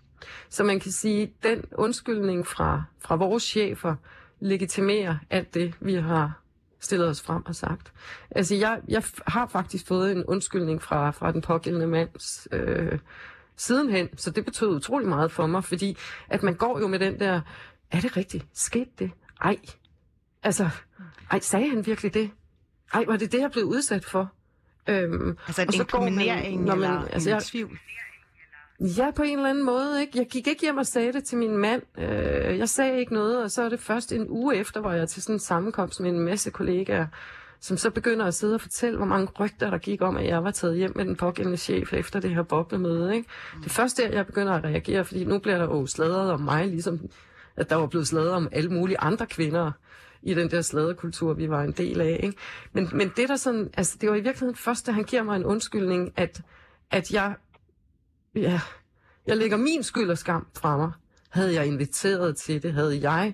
Så man kan sige, den undskyldning fra, fra vores chefer legitimerer alt det, vi har stillet os frem og sagt. Altså, jeg, jeg har faktisk fået en undskyldning fra, fra den pågældende mands øh, sidenhen, så det betød utrolig meget for mig, fordi at man går jo med den der, er det rigtigt? Skete det? Ej. Altså, ej, sagde han virkelig det? Ej, var det det, jeg blev udsat for? Øhm, Altså en og så går man- eller altså, en jeg- tvivl? Ja, på en eller anden måde. Ikke? Jeg gik ikke hjem og sagde det til min mand. Øh, jeg sagde ikke noget, og så er det først en uge efter, hvor jeg er til sådan en sammenkomst med en masse kollegaer, som så begynder at sidde og fortælle, hvor mange rygter der gik om, at jeg var taget hjem med den pågældende chef efter det her boblemøde. Ikke? Det er først der, jeg begynder at reagere, fordi nu bliver der jo sladret om mig, ligesom at der var blevet sladret om alle mulige andre kvinder i den der sladerkultur, vi var en del af. Ikke? Men, men det der sådan, altså det var i virkeligheden først, da han giver mig en undskyldning, at, at jeg, ja, jeg lægger min skyld og skam fra mig. Havde jeg inviteret til det? Havde jeg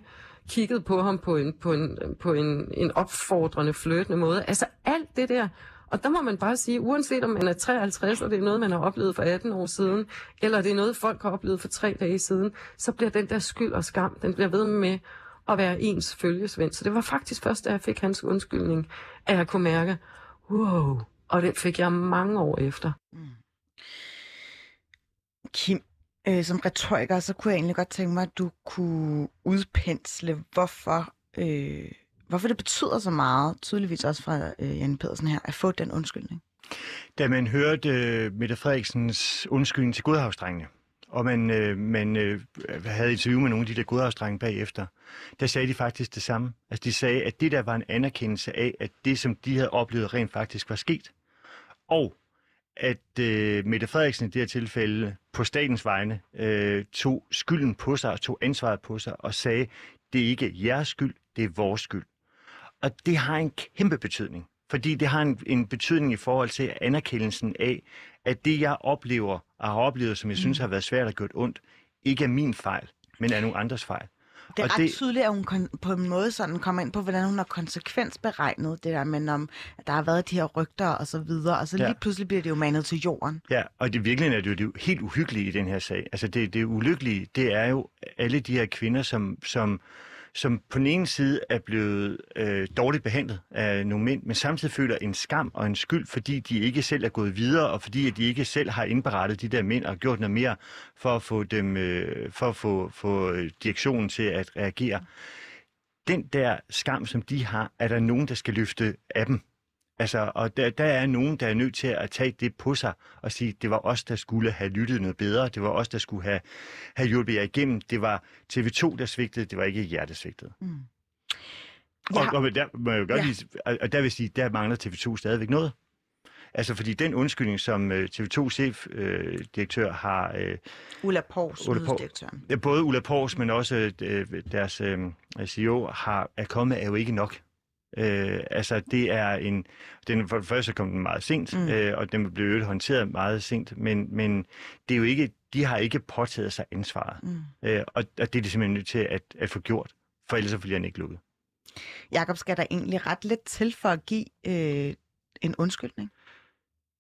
kigget på ham på en, på en, på en, en opfordrende, flirtende måde? Altså alt det der. Og der må man bare sige, uanset om man er 53, og det er noget, man har oplevet for 18 år siden, eller det er noget, folk har oplevet for tre dage siden, så bliver den der skyld og skam, den bliver ved med at være ens følgesvend. Så det var faktisk først, da jeg fik hans undskyldning, at jeg kunne mærke, wow, og det fik jeg mange år efter. Mm. Kim, øh, som retoriker, så kunne jeg egentlig godt tænke mig, at du kunne udpensle, hvorfor, øh, hvorfor det betyder så meget, tydeligvis også fra øh, Jan Pedersen her, at få den undskyldning. Da man hørte øh, Mette Frederiksens undskyldning til Godhavsdrengene, og man, øh, man øh, havde interview med nogle af de der Godhavsdrenge bagefter, der sagde de faktisk det samme. Altså de sagde, at det der var en anerkendelse af, at det, som de havde oplevet, rent faktisk var sket. Og at øh, Mette Frederiksen i det her tilfælde på statens vegne øh, tog skylden på sig og tog ansvaret på sig og sagde, det er ikke jeres skyld, det er vores skyld. Og det har en kæmpe betydning, fordi det har en, en betydning i forhold til anerkendelsen af, at det jeg oplever og har oplevet, som jeg synes har været svært og gjort ondt, ikke er min fejl, men er nogle andres fejl. Det er Og ret det... tydeligt, at hun kon- på en måde sådan kommer ind på, hvordan hun har konsekvensberegnet det der, men om at der har været de her rygter og så videre, og så lige Ja. pludselig bliver det jo manet til jorden. Ja, og det virkelig er det jo, det er helt uhyggelige i den her sag. Altså det, det ulykkelige, det er jo alle de her kvinder, som, som, som på den ene side er blevet øh, dårligt behandlet af nogle mænd, men samtidig føler en skam og en skyld, fordi de ikke selv er gået videre, og fordi at de ikke selv har indberettet de der mænd og gjort noget mere for at få dem, øh, for at få, få øh, direktionen til at reagere. Den der skam, som de har, er der nogen, der skal løfte af dem. Altså, og der, der er nogen, der er nødt til at tage det på sig og sige, det var os, der skulle have lyttet noget bedre. Det var os, der skulle have, have hjulpet jer igennem. Det var TV2, der svigtede. Det var ikke jer, der svigtede. Mm. Og, og der må jeg godt Ja. ja. lige, og der vil jeg sige, der mangler TV2 stadigvæk noget. Altså, fordi den undskyldning, som øh, TV2-chef-direktør har... Øh, Ulla Pors, Ulla. Ja, både Ulla Pors, men også øh, deres øh, CEO har, er kommet, er jo ikke nok. Øh, altså, det er en... Den, for det første kom den meget sent, Mm. øh, og den blev jo håndteret meget sent, men, men det er jo ikke, de har ikke påtaget sig ansvaret. Mm. Øh, og, og det er de simpelthen nødt til at, at få gjort, for ellers bliver den ikke lukket. Jakob, skal der egentlig ret lidt til for at give øh, en undskyldning?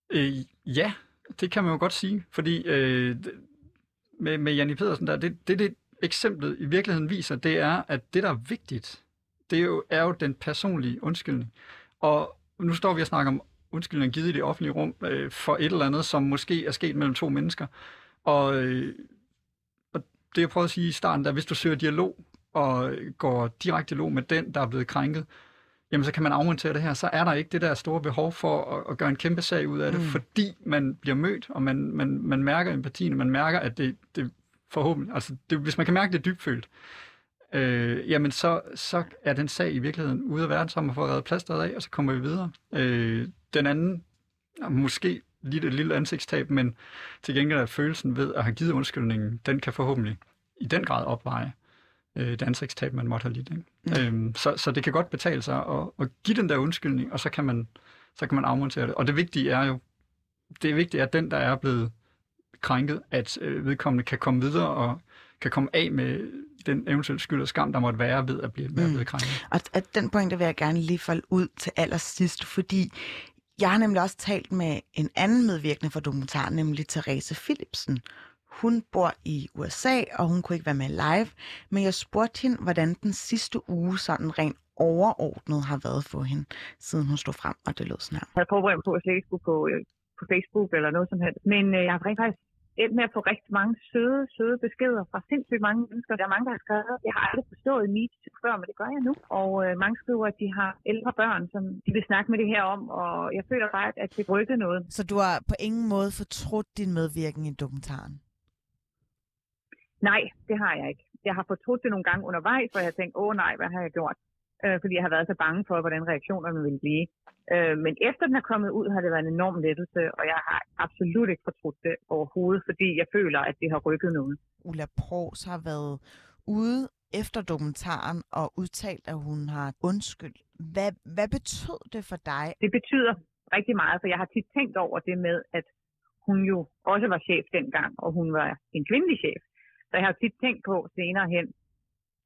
Øh, ja, det kan man jo godt sige, fordi øh, med, med Janni Pedersen, der, det, det, det eksemplet i virkeligheden viser, det er, at det, der er vigtigt, det er jo, er jo den personlige undskyldning. Og nu står vi og snakker om undskyldning givet i det offentlige rum øh, for et eller andet, som måske er sket mellem to mennesker. Og, øh, og det jeg prøvede at sige i starten, der hvis du søger dialog og går direkte dialog med den, der er blevet krænket, jamen så kan man afmontere det her, så er der ikke det der store behov for at, at gøre en kæmpe sag ud af det, mm. fordi man bliver mødt, og man, man, man mærker empatien, og man mærker, at det, det forhåbentlig, altså det, hvis man kan mærke det dybfølt, øh, jamen så, så er den sag i virkeligheden ude af verden, så har man fået reddet plasteret af, og så kommer vi videre. Øh, den anden, er måske lidt et lille ansigtstab, men til gengæld er følelsen ved at have givet undskyldningen, den kan forhåbentlig i den grad opveje øh, det ansigtstab, man måtte have lidt. Ikke? Mm. Øhm, så, så det kan godt betale sig at, at give den der undskyldning, og så kan man, så kan man afmontere det. Og det vigtige er jo, det er vigtigt, at den, der er blevet krænket, at øh, vedkommende kan komme videre og kan komme af med den eventuelle skyld og skam, der måtte være ved at blive, Mm. blevet krænket. Og at den pointe vil jeg gerne lige folde ud til allersidst, fordi jeg har nemlig også talt med en anden medvirkende for dokumentaren, nemlig Therese Philipsen. Hun bor i USA, og hun kunne ikke være med live, men jeg spurgte hende, hvordan den sidste uge sådan rent overordnet har været for hende, siden hun stod frem, og det lød sådan her. Jeg havde forberedt på, at jeg slet ikke skulle på, øh, på Facebook eller noget som helst. Men øh, jeg har rent faktisk endt med at få rigtig mange søde, søde beskeder fra sindssygt mange mennesker. Der er mange, der har skrevet, jeg har aldrig forstået MeToo før, men det gør jeg nu. Og øh, mange skriver, at de har ældre børn, som de vil snakke med det her om, og jeg føler bare, at- det rykkede noget. Så du har på ingen måde fortrudt din medvirken i dokumentaren? Nej, det har jeg ikke. Jeg har fortrudt det nogle gange undervejs, hvor jeg har tænkt, åh nej, hvad har jeg gjort? Øh, fordi jeg har været så bange for, hvordan reaktionerne ville blive. Øh, men efter den er kommet ud, har det været en enorm lettelse, og jeg har absolut ikke fortrudt det overhovedet, fordi jeg føler, at det har rykket noget. Ulla Pros har været ude efter dokumentaren og udtalt, at hun har undskyld. Hvad, hvad betød det for dig? Det betyder rigtig meget, for jeg har tit tænkt over det med, at hun jo også var chef dengang, og hun var en kvindelig chef. Så jeg har tit tænkt på senere hen,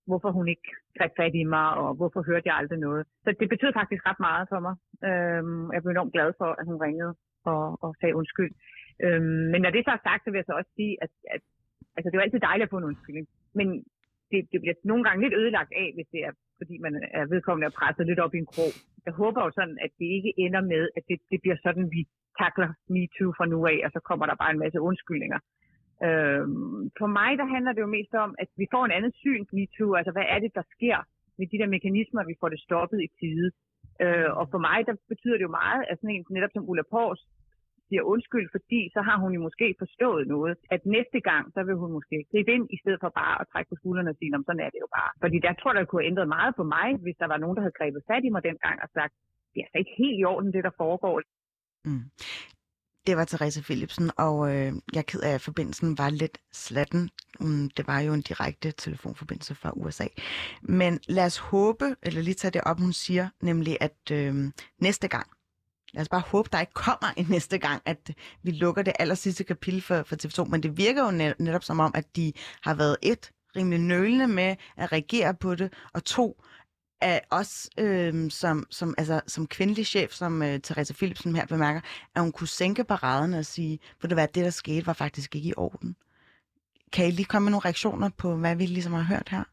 hvorfor hun ikke greb fat i mig, og hvorfor hørte jeg aldrig noget. Så det betød faktisk ret meget for mig. Øhm, jeg blev enormt glad for, at hun ringede og, og sagde undskyld. Øhm, men når det så er sagt, så vil jeg så også sige, at, at altså, det er jo altid dejligt at få en undskyldning. Men det, det bliver nogle gange lidt ødelagt af, hvis det er, fordi man er vedkommende er presset lidt op i en krog. Jeg håber jo sådan, at det ikke ender med, at det, det bliver sådan, vi takler MeToo fra nu af, og så kommer der bare en masse undskyldninger. Øhm, for mig, der handler det jo mest om, at vi får en anden syn på MeToo. Altså, hvad er det, der sker med de der mekanismer, at vi får det stoppet i tide? Øh, og for mig, der betyder det jo meget, at sådan en netop som Ulla Pors siger undskyld, fordi så har hun jo måske forstået noget, at næste gang, så vil hun måske gribe ind, i stedet for bare at trække på skuldrene og sige, sådan er det jo bare. Fordi der tror jeg, der kunne have ændret meget på mig, hvis der var nogen, der havde grebet fat i mig dengang og sagt, det er altså ikke helt i orden, det der foregår. Mm. Det var Therese Philipsen, og øh, jeg er ked af, at forbindelsen var lidt slatten. Um, det var jo en direkte telefonforbindelse fra USA. Men lad os håbe, eller lige tage det op, hun siger, nemlig at øh, næste gang, lad os bare håbe, der ikke kommer en næste gang, at vi lukker det aller sidste kapitel for, for TV2. Men det virker jo netop som om, at de har været et, rimelig nølende med at reagere på det, og to, at os øh, som, som, altså, som kvindelig chef, som øh, Therese Philipsen her bemærker, at hun kunne sænke paraden og sige, for det var det, der skete, var faktisk ikke i orden. Kan I lige komme med nogle reaktioner på, hvad vi ligesom har hørt her?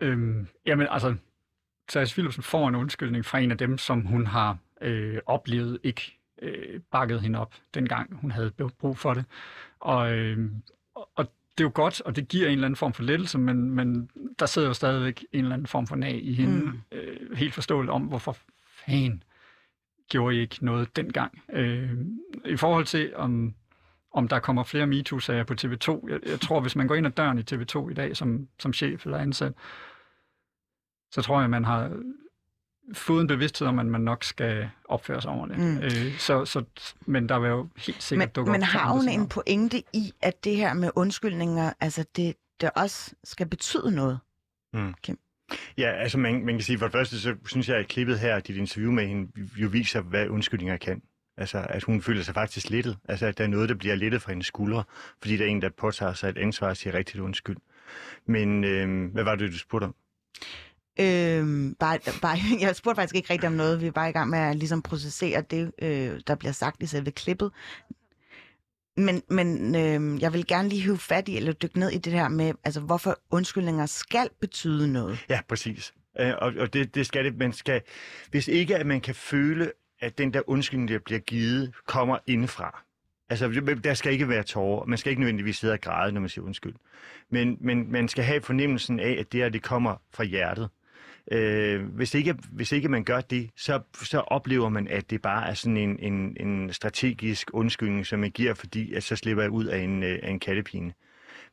Øhm, jamen altså, Therese Philipsen får en undskyldning fra en af dem, som hun har øh, oplevet ikke øh, bakket hende op, dengang hun havde brug for det. Og, øh, det er jo godt, og det giver en eller anden form for lettelse, men, men der sidder jo stadigvæk en eller anden form for nag i hende, mm. øh, helt forståeligt om, hvorfor fanden gjorde I ikke noget dengang. Øh, I forhold til, om, om der kommer flere MeToo-sager på TV2, jeg, jeg tror, hvis man går ind ad døren i TV2 i dag som, som chef eller ansat, så tror jeg, man har fået en bevidsthed om, at man nok skal opføre sig ordentligt. Mm. Øh, så, så, men der vil jo helt sikkert men, dukke Men op, har hun en pointe i, at det her med undskyldninger, altså det, det også skal betyde noget? Mm. Kim? Ja, altså man, man kan sige, for det første, så synes jeg, at klippet her, dit interview med hende, jo viser, hvad undskyldninger kan. Altså, at hun føler sig faktisk lettet. Altså, at der er noget, der bliver lettet fra hendes skuldre, fordi der er en, der påtager sig et ansvar og siger rigtigt undskyld. Men øh, hvad var det, du spurgte om? Øhm, bare, bare, jeg spurgte faktisk ikke rigtig om noget. Vi er bare i gang med at ligesom processere det, øh, der bliver sagt i selve klippet. Men, men øh, jeg vil gerne lige hive fat i, eller dykke ned i det her med, altså hvorfor undskyldninger skal betyde noget. Ja, præcis. Øh, og, og det, det skal det. Man skal, hvis ikke at man kan føle, at den der undskyldning, der bliver givet, kommer indefra. Altså, der skal ikke være tårer. Man skal ikke nødvendigvis sidde og græde, når man siger undskyld. Men, men man skal have fornemmelsen af, at det her, det kommer fra hjertet. Øh, hvis, ikke, hvis ikke man gør det, så, så oplever man, at det bare er sådan en, en, en strategisk undskyldning, som man giver, fordi at så slipper jeg ud af en, øh, af en kattepine.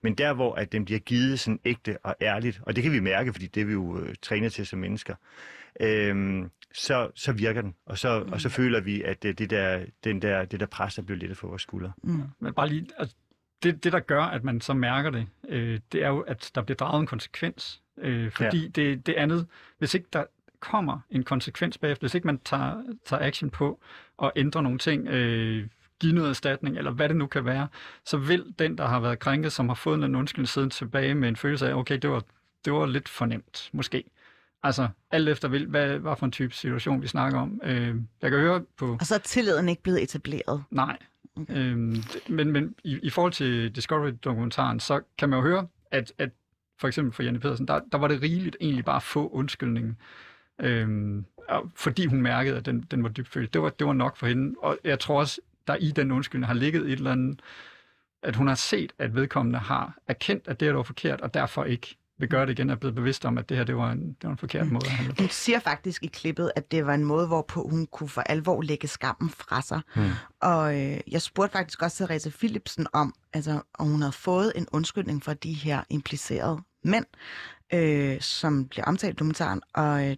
Men der, hvor at den bliver givet sådan ægte og ærligt, og det kan vi mærke, fordi det er vi jo øh, trænet til som mennesker, øh, så, så virker den. Og så, mm. og så føler vi, at det, det, der, den der, det der pres, der bliver lidt for vores skuldre. Mm. Men bare lige, altså, det, det, der gør, at man så mærker det, øh, det er jo, at der bliver draget en konsekvens. Øh, fordi ja. det, det andet, hvis ikke der kommer en konsekvens bagefter, hvis ikke man tager, tager action på og ændrer nogle ting, øh, give noget erstatning, eller hvad det nu kan være, så vil den, der har været krænket, som har fået en undskyldning siden tilbage med en følelse af, okay, det var, det var lidt fornemt, måske. Altså, alt efter hvad, hvad, hvad for en type situation vi snakker om. Øh, jeg kan høre på... Og så er tilliden ikke blevet etableret? Nej. Okay. Øhm, men men i, i forhold til Discovery-dokumentaren, så kan man jo høre, at, at for eksempel for Janne Pedersen, der, der var det rigeligt egentlig bare at få undskyldningen. Øhm, fordi hun mærkede, at den, den var dybt følt. Det var, det var nok for hende. Og jeg tror også, der i den undskyldning har ligget et eller andet, at hun har set, at vedkommende har erkendt, at det var forkert, og derfor ikke vil gøre det igen, er blevet bevidst om, at det her det var, en, det var en forkert mm. måde at handle på. Hun siger faktisk i klippet, at det var en måde, hvorpå hun kunne for alvor lægge skammen fra sig. Mm. Og øh, jeg spurgte faktisk også Therese Philipsen om, altså, om hun havde fået en undskyldning for de her implicerede mænd, øh, som bliver omtalt i dokumentaren, og øh,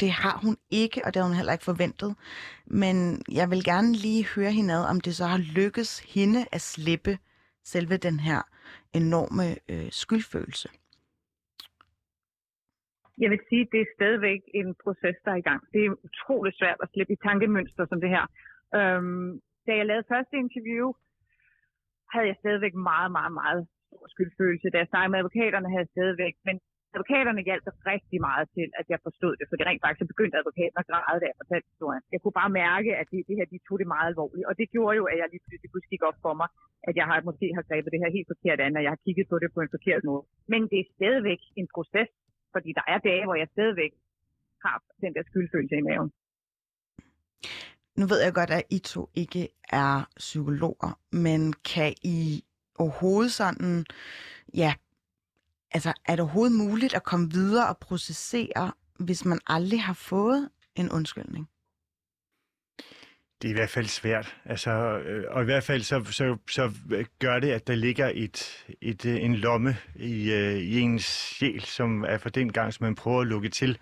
det har hun ikke, og det har hun heller ikke forventet. Men jeg vil gerne lige høre hende ad, om det så har lykkes hende at slippe selve den her enorme øh, skyldfølelse. Jeg vil sige, at det er stadigvæk en proces, der er i gang. Det er utroligt svært at slippe i tankemønster som det her. Øhm, da jeg lavede første interview, havde jeg stadigvæk meget, meget, meget stor skyldfølelse, da jeg snakkede med advokaterne her stadigvæk. Men advokaterne hjalp rigtig meget til, at jeg forstod det, for det rent faktisk begyndte advokaten at græde, da jeg fortalte historien. Jeg kunne bare mærke, at det, det her, de tog det meget alvorligt, og det gjorde jo, at jeg lige pludselig kunne gik op for mig, at jeg har, måske har grebet det her helt forkert an, og jeg har kigget på det på en forkert måde. Men det er stadigvæk en proces, fordi der er dage, hvor jeg stadigvæk har den der skyldfølelse i maven. Nu ved jeg godt, at I to ikke er psykologer, men kan I overhovedet sådan, ja, altså er det overhovedet muligt at komme videre og processere, hvis man aldrig har fået en undskyldning? Det er i hvert fald svært. Altså, øh, og i hvert fald så, så, så øh, gør det, at der ligger et, et, øh, en lomme i, i ens sjæl, som er for den gang, som man prøver at lukke til,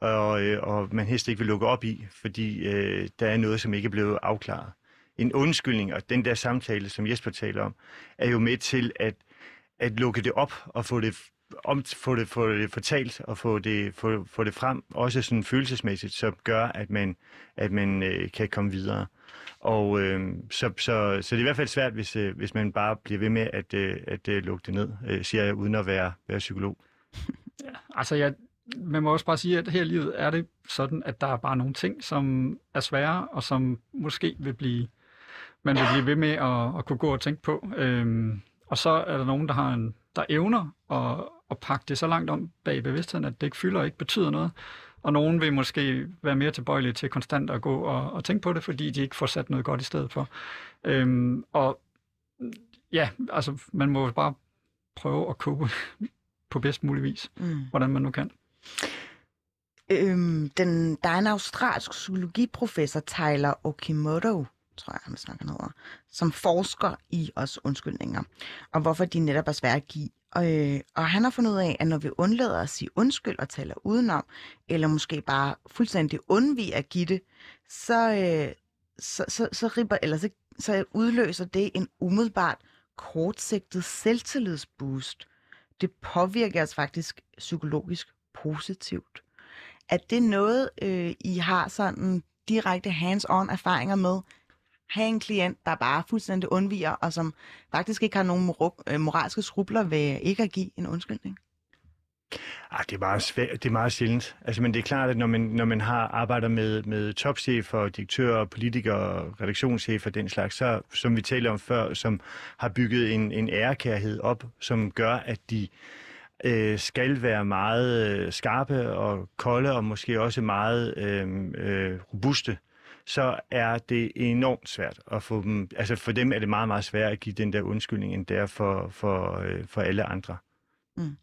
og, og man helst ikke vil lukke op i, fordi øh, der er noget, som ikke er blevet afklaret. En undskyldning, og den der samtale, som Jesper taler om, er jo med til at, at lukke det op og få det om, få det, få det fortalt og få det, få, få det frem, også sådan følelsesmæssigt, som gør, at man, at man øh, kan komme videre. Og øh, så, så, så det er i hvert fald svært, hvis, øh, hvis man bare bliver ved med at, øh, at øh, lukke det ned, øh, siger jeg, uden at være, være psykolog. Ja, altså jeg, man må også bare sige, at her i livet er det sådan, at der er bare nogle ting, som er svære, og som måske vil blive, man vil blive ved med at, at kunne gå og tænke på. Øhm, og så er der nogen, der har en, der evner at, at pakke det så langt om bag bevidstheden, at det ikke fylder og ikke betyder noget. Og nogen vil måske være mere tilbøjelige til konstant at gå og, og tænke på det, fordi de ikke får sat noget godt i stedet for. Øhm, og ja, altså man må bare prøve at koge på bedst mulig vis, mm. hvordan man nu kan. Øhm, den, der er en australsk psykologiprofessor, Tyler Okimoto, tror jeg, han snakker noget, som forsker i os undskyldninger, og hvorfor de netop er svære at give. Og, øh, og han har fundet ud af, at når vi undlader at sige undskyld og taler udenom, eller måske bare fuldstændig undviger at give det, så, øh, så, så, så, ripper, eller så, så udløser det en umiddelbart kortsigtet selvtillidsboost. Det påvirker os faktisk psykologisk positivt. At det noget, øh, I har sådan direkte hands-on erfaringer med, have en klient, der bare fuldstændig undviger, og som faktisk ikke har nogen mor- øh, moralske skrubler ved ikke at give en undskyldning? Ah, det, er meget svært, det er meget sjældent. Altså, men det er klart, at når man, når man har arbejder med, med topchefer, direktører, politikere, redaktionschefer den slags, så, som vi talte om før, som har bygget en, en ærekærhed op, som gør, at de øh, skal være meget øh, skarpe og kolde, og måske også meget øh, øh, robuste så er det enormt svært at få dem, altså for dem er det meget, meget svært at give den der undskyldning, end det er for, for, øh, for alle andre. Mm.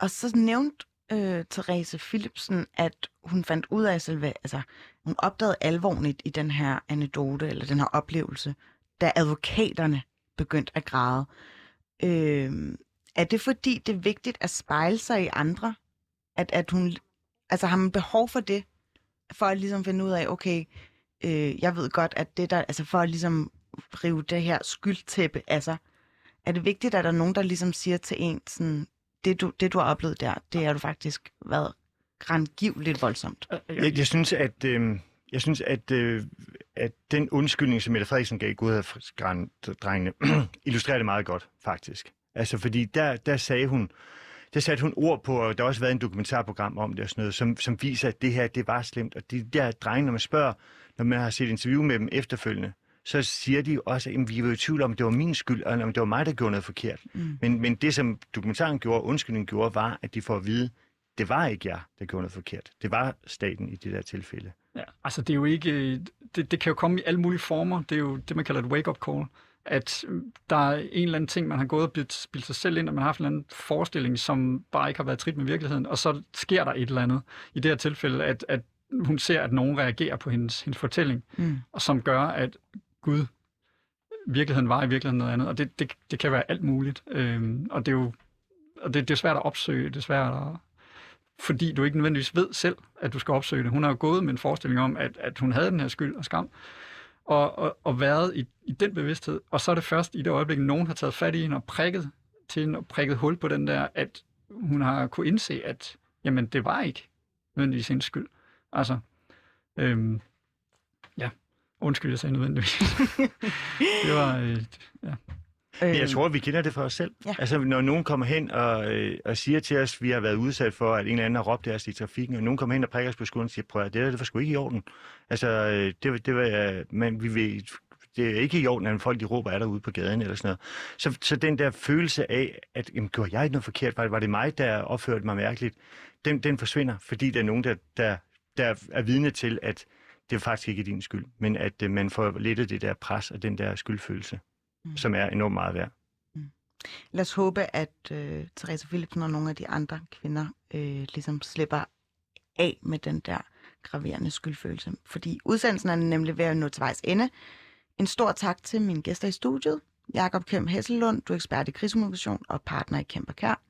Og så nævnte øh, Therese Philipsen, at hun fandt ud af selve, altså hun opdagede alvorligt i den her anekdote, eller den her oplevelse, da advokaterne begyndte at græde. Øh, er det fordi, det er vigtigt at spejle sig i andre? At, at hun, altså har man behov for det, for at ligesom finde ud af, okay, øh, jeg ved godt, at det der, altså for at ligesom rive det her skyldtæppe af sig, er det vigtigt, at der er nogen, der ligesom siger til en, sådan, det du, det du har oplevet der, det har du faktisk været grandgiveligt voldsomt. Jeg, jeg synes, at... Øh jeg synes, at, øh, at den undskyldning, som Mette Frederiksen gav Gudhavsdrengene, illustrerer det meget godt, faktisk. Altså, fordi der, der sagde hun, der satte hun ord på, og der har også været en dokumentarprogram om det og sådan noget, som, som viser, at det her, det var slemt. Og de der drenge, når man spørger, når man har set interview med dem efterfølgende, så siger de også, at vi var i tvivl om, at det var min skyld, og om det var mig, der gjorde noget forkert. Mm. Men, men det, som dokumentaren gjorde, undskyldningen gjorde, var, at de får at vide, det var ikke jeg, der gjorde noget forkert. Det var staten i det der tilfælde. Ja, altså det er jo ikke, det, det kan jo komme i alle mulige former. Det er jo det, man kalder et wake-up call at der er en eller anden ting, man har gået og bildt sig selv ind, og man har haft en eller anden forestilling, som bare ikke har været trit med virkeligheden, og så sker der et eller andet. I det her tilfælde, at, at hun ser, at nogen reagerer på hendes, hendes fortælling, mm. og som gør, at Gud, virkeligheden var i virkeligheden noget andet, og det, det, det kan være alt muligt. Øhm, og det er jo og det, det er svært at opsøge, det er svært at, fordi du ikke nødvendigvis ved selv, at du skal opsøge det. Hun har jo gået med en forestilling om, at, at hun havde den her skyld og skam, og, og, og været i, i den bevidsthed. Og så er det først i det øjeblik, nogen har taget fat i hende og prikket til hende og prikket hul på den der, at hun har kunne indse, at jamen, det var ikke nødvendigvis hendes skyld. Altså, øhm, ja, undskyld, jeg sagde nødvendigvis. det var, øh, ja. Jeg Øhm, tror, vi kender det for os selv. Ja. Altså, når nogen kommer hen og, øh, og siger til os, at vi har været udsat for, at en eller anden har råbt af os i trafikken, og nogen kommer hen og prikker os på skulderen og siger, prøv at det der, det var sgu ikke i orden. Altså, øh, det, det var, øh, men vi ved, det er ikke i orden, at folk de råber af dig ude på gaden eller sådan noget. Så, så den der følelse af, at jamen, gjorde jeg noget forkert? Var, var det mig, der opførte mig mærkeligt? Den, den forsvinder, fordi der er nogen, der, der, der er vidne til, at det faktisk ikke er din skyld, men at øh, man får lettet det der pres og den der skyldfølelse, mm. som er enormt meget værd. Lad os håbe, at øh, Therese Philipsen og nogle af de andre kvinder øh, ligesom slipper af med den der graverende skyldfølelse. Fordi udsendelsen er nemlig ved at nå til vejs ende. En stor tak til mine gæster i studiet. Jakob Kjem Hesselund, du er ekspert i krigskommunikation og partner i Kæmper Kær.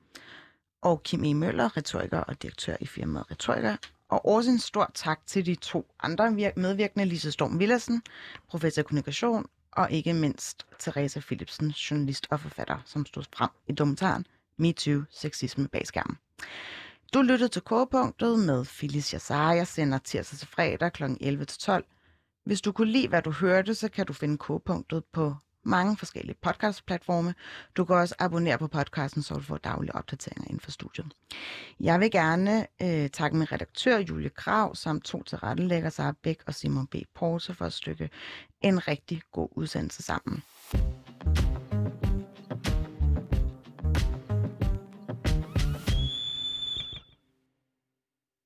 Og Kim E. Møller, retoriker og direktør i firmaet Retoriker. Og også en stor tak til de to andre vir- medvirkende, Lise Storm Villersen, professor i kommunikation, og ikke mindst Therese Philipsen, journalist og forfatter, som stod frem i dokumentaren MeToo, sexisme bag skærmen. Du lyttede til K-punktet med Phyllis Jassar. Jeg sender tirsdag til fredag kl. 11-12. Hvis du kunne lide, hvad du hørte, så kan du finde K-punktet på mange forskellige podcastplatforme. Du kan også abonnere på podcasten, så du får daglige opdateringer inden for studiet. Jeg vil gerne øh, takke min redaktør Julie Krav, samt to tilrettelægger, Sara Bæk og Simon B. Porse for at stykke en rigtig god udsendelse sammen.